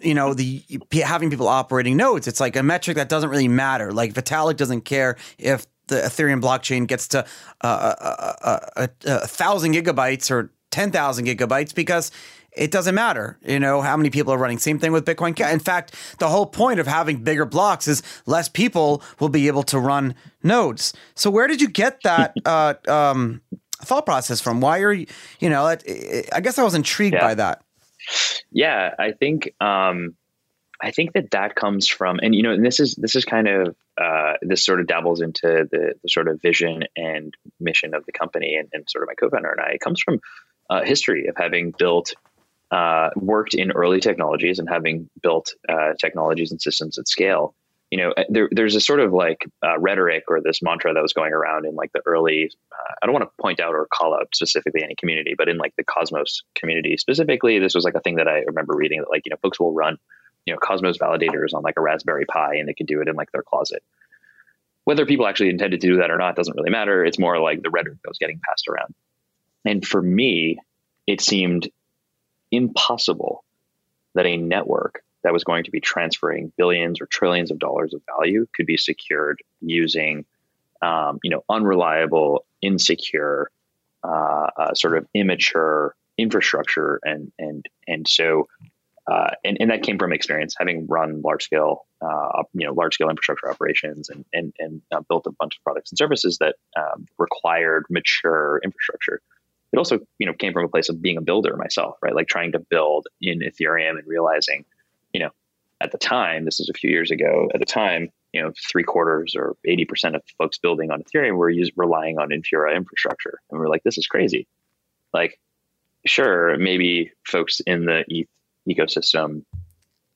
you know the having people operating nodes it's like a metric that doesn't really matter like vitalik doesn't care if the ethereum blockchain gets to uh, uh, uh, a thousand gigabytes or 10,000 gigabytes because it doesn't matter, you know, how many people are running. Same thing with Bitcoin. In fact, the whole point of having bigger blocks is less people will be able to run nodes. So where did you get that uh, um, thought process from? Why are you, you know, I guess I was intrigued yeah. by that. Yeah, I think um, I think that that comes from, and you know, and this is this is kind of uh, this sort of dabbles into the, the sort of vision and mission of the company, and, and sort of my co-founder and I. It comes from a history of having built, uh, worked in early technologies, and having built uh, technologies and systems at scale you know, there, there's a sort of like uh, rhetoric or this mantra that was going around in like the early, uh, I don't want to point out or call out specifically any community, but in like the Cosmos community specifically, this was like a thing that I remember reading that like, you know, folks will run, you know, Cosmos validators on like a Raspberry Pi and they could do it in like their closet. Whether people actually intended to do that or not doesn't really matter. It's more like the rhetoric that was getting passed around. And for me, it seemed impossible that a network that was going to be transferring billions or trillions of dollars of value could be secured using, um, you know, unreliable, insecure, uh, uh, sort of immature infrastructure, and and and so. Uh, and, and that came from experience, having run large scale, uh, you know, large scale infrastructure operations, and and and uh, built a bunch of products and services that um, required mature infrastructure it also you know came from a place of being a builder myself right like trying to build in ethereum and realizing you know, at the time, this is a few years ago, at the time, you know, three quarters or 80% of folks building on Ethereum were relying on Infura infrastructure. And we are like, this is crazy. Like, sure, maybe folks in the ETH ecosystem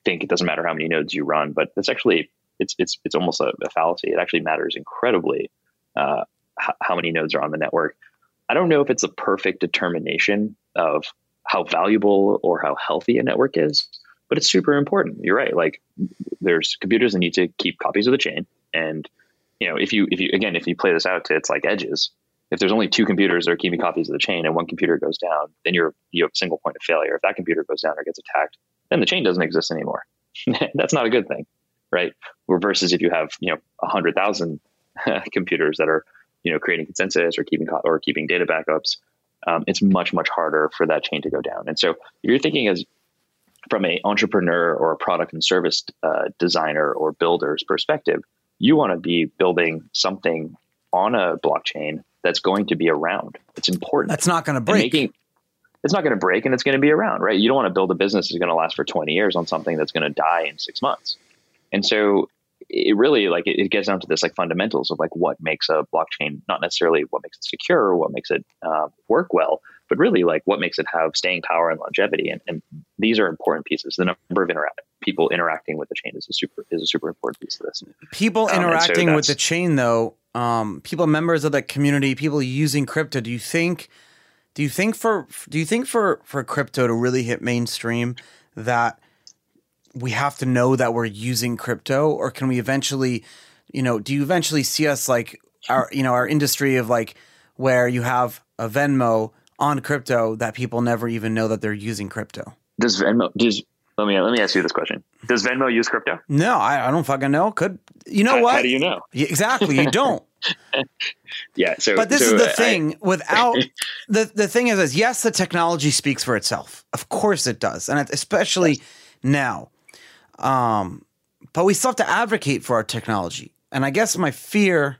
think it doesn't matter how many nodes you run, but it's actually, it's, it's, it's almost a, a fallacy. It actually matters incredibly uh, how many nodes are on the network. I don't know if it's a perfect determination of how valuable or how healthy a network is, but it's super important. You're right. Like there's computers that need to keep copies of the chain. And, you know, if you, if you, again, if you play this out to its like edges, if there's only two computers that are keeping copies of the chain and one computer goes down, then you're, you have a single point of failure. If that computer goes down or gets attacked, then the chain doesn't exist anymore. That's not a good thing. Right. Versus if you have, you know, a hundred thousand computers that are, you know, creating consensus or keeping, or keeping data backups, um, it's much much harder for that chain to go down. And so if you're thinking as from a entrepreneur or a product and service uh, designer or builder's perspective, you want to be building something on a blockchain that's going to be around. It's important. That's not going to break. Making, it's not going to break and it's going to be around, right? You don't want to build a business that's going to last for 20 years on something that's going to die in six months. And so it really like it, it, gets down to this like fundamentals of like what makes a blockchain not necessarily what makes it secure or what makes it uh, work well but really like what makes it have staying power and longevity and, and these are important pieces. The number of interact people interacting with the chain is a super is a super important piece of this. People um, interacting so with the chain though um, people members of the community people using crypto do you think do you think for do you think for for crypto to really hit mainstream that we have to know that we're using crypto or can we eventually you know do you eventually see us like our you know our industry of like where you have a venmo on crypto that people never even know that they're using crypto? Does venmo does let me let me ask you this question. Does venmo use crypto? No i, I don't fucking know. Could you know how, what? how do you know? Exactly you don't. Yeah so but this so is the thing I, without the the thing is, is yes the technology speaks for itself. Of course it does and especially yes. now um, but we still have to advocate for our technology. And I guess my fear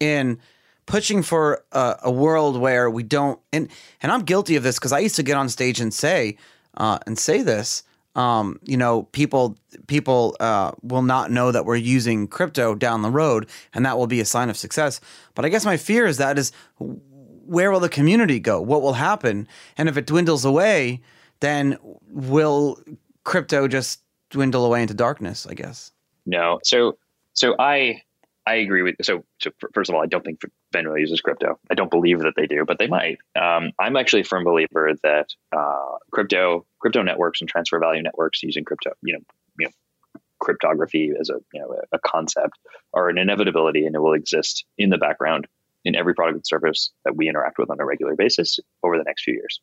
in pushing for a, a world where we don't, and and I'm guilty of this because I used to get on stage and say uh, and say this. Um, you know, people people uh, will not know that we're using crypto down the road, and that will be a sign of success. But I guess my fear is that is where will the community go? What will happen? And if it dwindles away, then will crypto just dwindle away into darkness, I guess. No. So so I I agree with so, so first of all, I don't think Venmo uses crypto. I don't believe that they do, but they might. Um, I'm actually a firm believer that uh, crypto crypto networks and transfer value networks using crypto, you know, you know, cryptography as a you know a concept are an inevitability, and it will exist in the background in every product and service that we interact with on a regular basis over the next few years.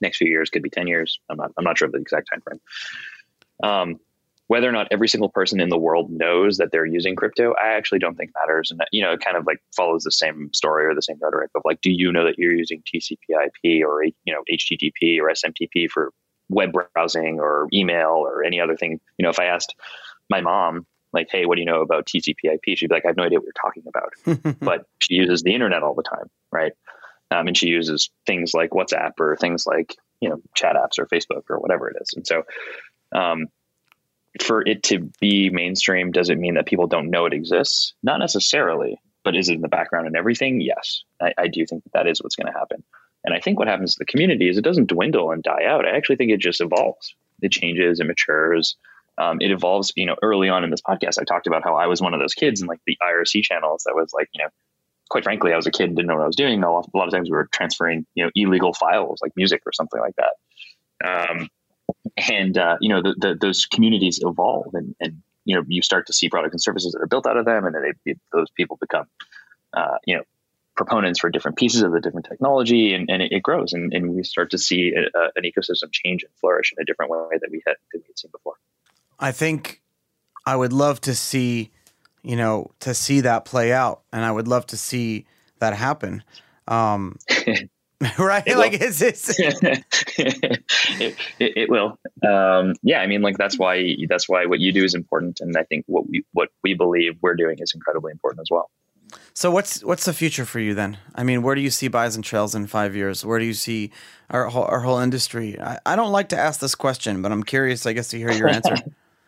Next few years could be ten years. I'm not I'm not sure of the exact time frame. Um, whether or not every single person in the world knows that they're using crypto, I actually don't think matters. And you know, it kind of like follows the same story or the same rhetoric of like, do you know that you're using TCP/IP or you know HTTP or SMTP for web browsing or email or any other thing? You know, if I asked my mom like, hey, what do you know about TCP/IP? She'd be like, I have no idea what you're talking about. but she uses the internet all the time, right? Um, and she uses things like WhatsApp or things like you know chat apps or Facebook or whatever it is. And so um, for it to be mainstream, does it mean that people don't know it exists? Not necessarily, but is it in the background and everything? Yes, I, I do think that, that is what's going to happen. And I think what happens to the community is it doesn't dwindle and die out. I actually think it just evolves. It changes, it matures. Um, it evolves. You know, early on in this podcast, I talked about how I was one of those kids in like the IRC channels that was like, you know, quite frankly, I was a kid and didn't know what I was doing. A lot, a lot of times we were transferring, you know, illegal files like music or something like that. Um, and uh, you know the, the, those communities evolve and, and you know you start to see products and services that are built out of them and then they, those people become uh, you know proponents for different pieces of the different technology and, and it, it, grows and, and we start to see a, a, an ecosystem change and flourish in a different way that we had, that we had seen before. I think i would love to see you know to see that play out and i would love to see that happen. Um, right? It like it's, it's it, it, it, will. Um, yeah, I mean, like that's why that's why what you do is important, and I think what we what we believe we're doing is incredibly important as well. So what's what's the future for you then? I mean, where do you see Bison Trails in five years? Where do you see our whole, our whole industry? I, I don't like to ask this question, but I'm curious, I guess, to hear your answer.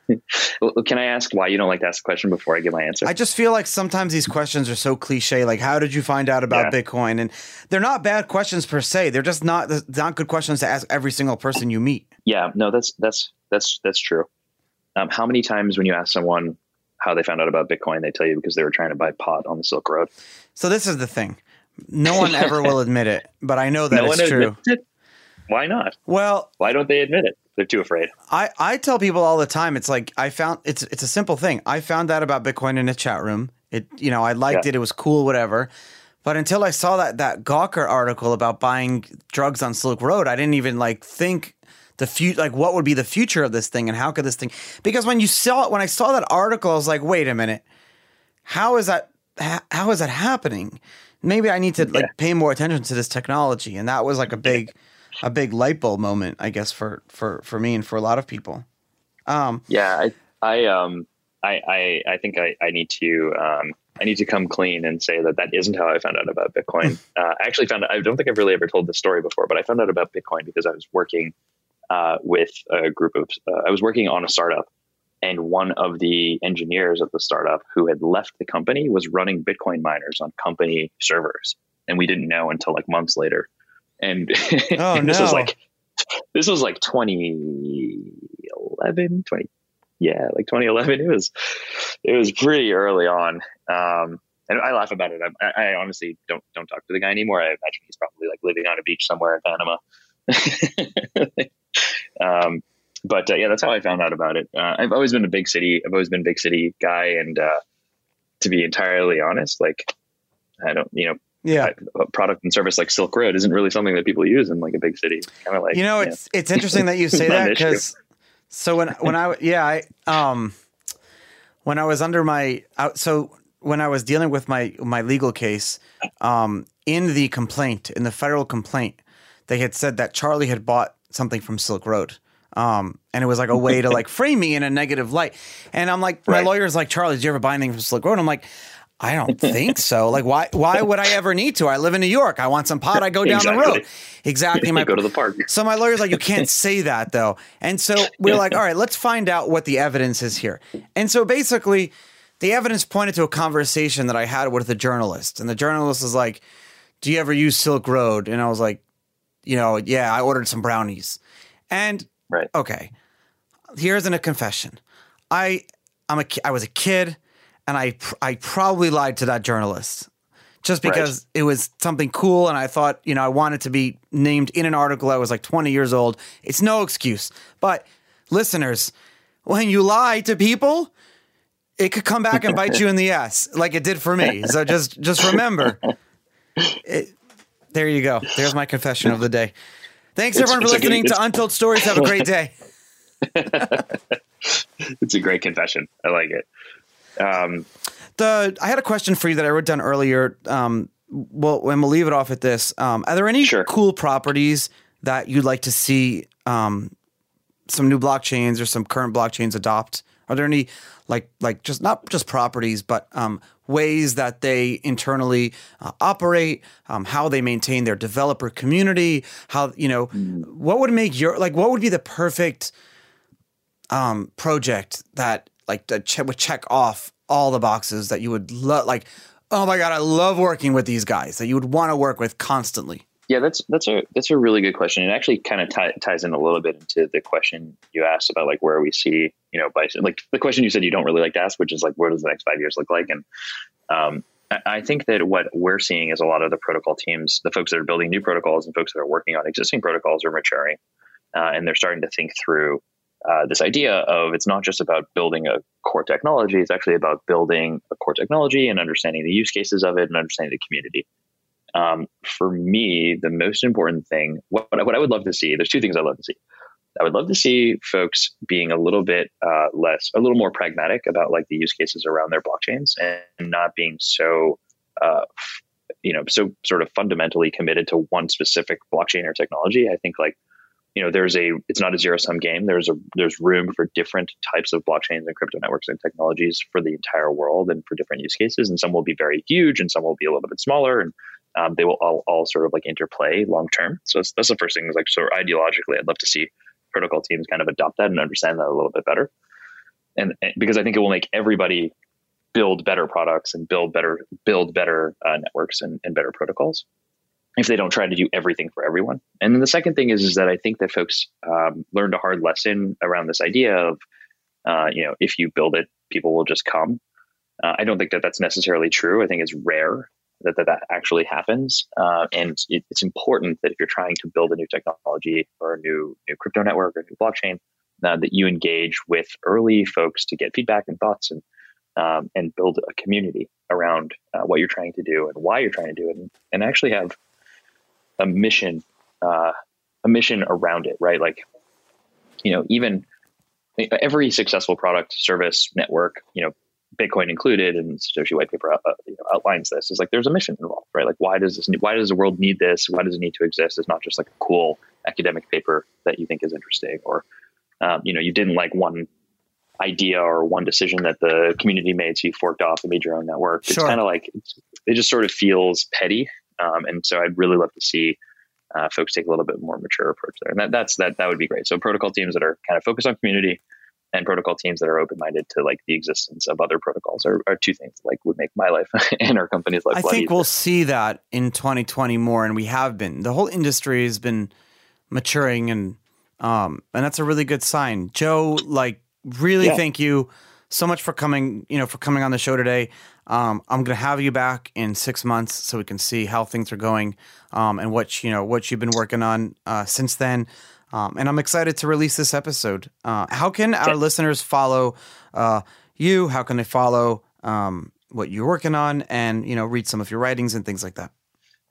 Can I ask why you don't like to ask a question before I give my answer? I just feel like sometimes these questions are so cliche. Like, how did you find out about yeah. Bitcoin? And they're not bad questions per se. They're just not not good questions to ask every single person you meet. Yeah, no, that's that's that's that's true. Um, how many times when you ask someone how they found out about Bitcoin, they tell you because they were trying to buy pot on the Silk Road? So this is the thing. No one ever will admit it, but I know that no it's true. Why not? Well, why don't they admit it? They're too afraid. I, I tell people all the time. It's like I found it's it's a simple thing. I found out about Bitcoin in a chat room. It you know I liked Yeah. it. It was cool, whatever. But until I saw that that Gawker article about buying drugs on Silk Road, I didn't even like think the future like what would be the future of this thing and how could this thing because when you saw it when I saw that article, I was like, wait a minute, how is that ha- how is that happening? Maybe I need to like pay more attention to this technology, and that was like a big a big light bulb moment, I guess for for for me and for a lot of people. Um, Yeah, I, I, um, I, I, I think I, I need to, um, I need to come clean and say that that isn't how I found out about Bitcoin. uh, I actually found, out, I don't think I've really ever told this story before, but I found out about Bitcoin because I was working uh, with a group of, uh, I was working on a startup, and one of the engineers at the startup who had left the company was running Bitcoin miners on company servers, and we didn't know until like months later. And, Oh, and this was like, this was like 2011, 20, yeah, like 2011. It was, it was pretty early on. Um, and I laugh about it. I, I honestly don't don't talk to the guy anymore. I imagine he's probably like living on a beach somewhere in Panama. um, but uh, yeah, that's how I found out about it. Uh, I've always been a big city. I've always been a big city guy, and uh, to be entirely honest, like I don't, you know, yeah, a product and service like Silk Road isn't really something that people use in like a big city. Kind of like you know, yeah. it's it's interesting that you say that because so when when I yeah I um when I was under my out so when I was dealing with my my legal case um in the complaint in the federal complaint they had said that Charlie had bought something from Silk Road. Um, and it was like a way to like frame me in a negative light. And I'm like, my Right. lawyer's like, Charlie, did you ever buy anything from Silk Road? I'm like, I don't think so. Like, why? Why would I ever need to? I live in New York. I want some pot. I go down the road. Exactly. My go to the park. so my lawyer's like, you can't say that though. And so we're like, all right, let's find out what the evidence is here. And so basically, the evidence pointed to a conversation that I had with a journalist. And the journalist was like, Do you ever use Silk Road? And I was like, You know, yeah, I ordered some brownies. And Right. okay, here's an, a confession. I I'm a I was a kid, and I pr- I probably lied to that journalist just Right. because it was something cool, and I thought you know I wanted to be named in an article. I was like 20 years old. It's no excuse, but listeners, when you lie to people. It could come back and bite you in the ass, like it did for me. So just, just remember. It, there you go. There's my confession of the day. Thanks It's- everyone for a good- listening to Untold Stories. Have a great day. It's a great confession. I like it. Um, the I had a question for you that I wrote down earlier. Um, well, and we'll leave it off at this. Um, are there any Sure. cool properties that you'd like to see um, some new blockchains or some current blockchains adopt? Are there any like like just not just properties, but um, ways that they internally uh, operate, um, how they maintain their developer community, how you know what would make your like what would be the perfect um, project that like that che- would check off all the boxes that you would love like oh my god i love working with these guys that you would want to work with constantly yeah, that's that's a that's a really good question. It actually kind of tie, ties in a little bit into the question you asked about like where we see you know bison. Like the question you said you don't really like to ask, which is like where does the next five years look like? And um, I, I think that what we're seeing is a lot of the protocol teams, the folks that are building new protocols and folks that are working on existing protocols, are maturing, uh, and they're starting to think through uh, this idea of it's not just about building a core technology; it's actually about building a core technology and understanding the use cases of it and understanding the community. Um, for me, the most important thing, what, what I would love to see, there's two things I'd love to see. I would love to see folks being a little bit uh, less, a little more pragmatic about like the use cases around their blockchains and not being so, uh, you know, so sort of fundamentally committed to one specific blockchain or technology. I think like, you know, there's a, it's not a zero sum game. There's a, there's room for different types of blockchains and crypto networks and technologies for the entire world and for different use cases. And some will be very huge and some will be a little bit smaller and um, they will all, all sort of like interplay long term. So that's, that's the first thing is like, so ideologically, I'd love to see protocol teams kind of adopt that and understand that a little bit better. And, and because I think it will make everybody build better products and build better, build better uh, networks and, and better protocols if they don't try to do everything for everyone. And then the second thing is, is that I think that folks um, learned a hard lesson around this idea of, uh, you know, if you build it, people will just come. Uh, I don't think that that's necessarily true. I think it's rare that that, that actually happens. Uh, and it, it's important that if you're trying to build a new technology or a new new crypto network or a new blockchain, uh, that you engage with early folks to get feedback and thoughts and um, and build a community around uh, what you're trying to do and why you're trying to do it, and, and actually have a mission uh, a mission around it, right? Like, you know, even every successful product, service, network, you know, Bitcoin included, and Satoshi white paper uh, you know, outlines this. Is like there's a mission involved, right? Like why does this? Why does the world need this? Why does it need to exist? It's not just like a cool academic paper that you think is interesting, or um, you know, you didn't like one idea or one decision that the community made, so you forked off and made your own network. Sure. It's kind of like it just sort of feels petty, um, and so I'd really love to see uh, folks take a little bit more mature approach there, and that, that's that that would be great. So protocol teams that are kind of focused on community, and protocol teams that are open minded to like the existence of other protocols are, are two things that, like would make my life and our company's life. I think easier. we'll see that in 2020 more, and we have been. The whole industry has been maturing, and um, and that's a really good sign. Joe, like, really yeah. thank you so much for coming. You know, for coming on the show today. Um, I'm going to have you back in six months so we can see how things are going um, and what you know what you've been working on uh, since then. Um, and I'm excited to release this episode. Uh, how can our listeners follow uh, you? How can they follow um, what you're working on, and you know, read some of your writings and things like that?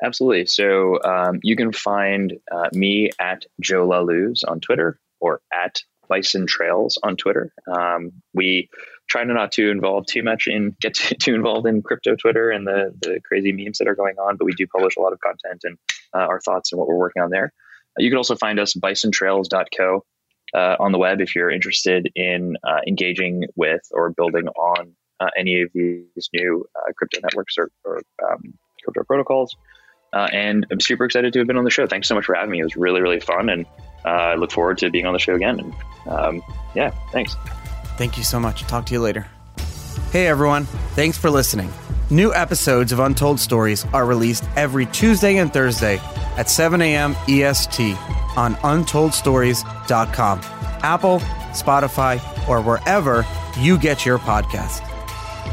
Absolutely. So um, you can find uh, me at Joe Lallouz on Twitter or at Bison Trails on Twitter. Um, we try to not to involve too much in get too, involved in crypto Twitter and the the crazy memes that are going on, but we do publish a lot of content and uh, our thoughts and what we're working on there. You can also find us bisontrails.co uh, on the web if you're interested in uh, engaging with or building on uh, any of these new uh, crypto networks or, or um, crypto protocols. Uh, and I'm super excited to have been on the show. Thanks so much for having me. It was really, really fun. And I look forward to being on the show again. And um, yeah, thanks. Thank you so much. Talk to you later. Hey, everyone. Thanks for listening. New episodes of Untold Stories are released every Tuesday and Thursday at 7 a.m. EST on untoldstories.com, Apple, Spotify, or wherever you get your podcast.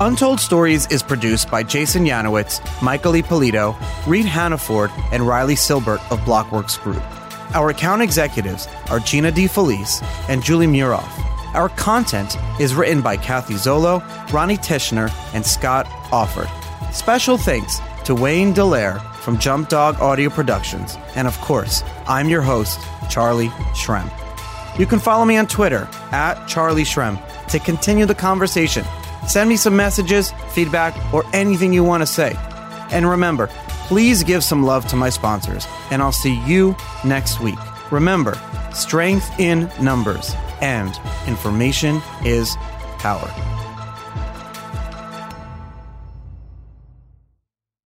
Untold Stories is produced by Jason Yanowitz, Michael Ippolito, Reed Hannaford, and Riley Silbert of Blockworks Group. Our account executives are Gina DeFelice and Julie Muroff. Our content is written by Kathy Zolo, Ronnie Tishner, and Scott Offord. Special thanks to Wayne Dallaire from Jump Dog Audio Productions. And of course, I'm your host, Charlie Shrem. You can follow me on Twitter at Charlie Shrem to continue the conversation. Send me some messages, feedback, or anything you want to say. And remember, please give some love to my sponsors, and I'll see you next week. Remember, strength in numbers and information is power.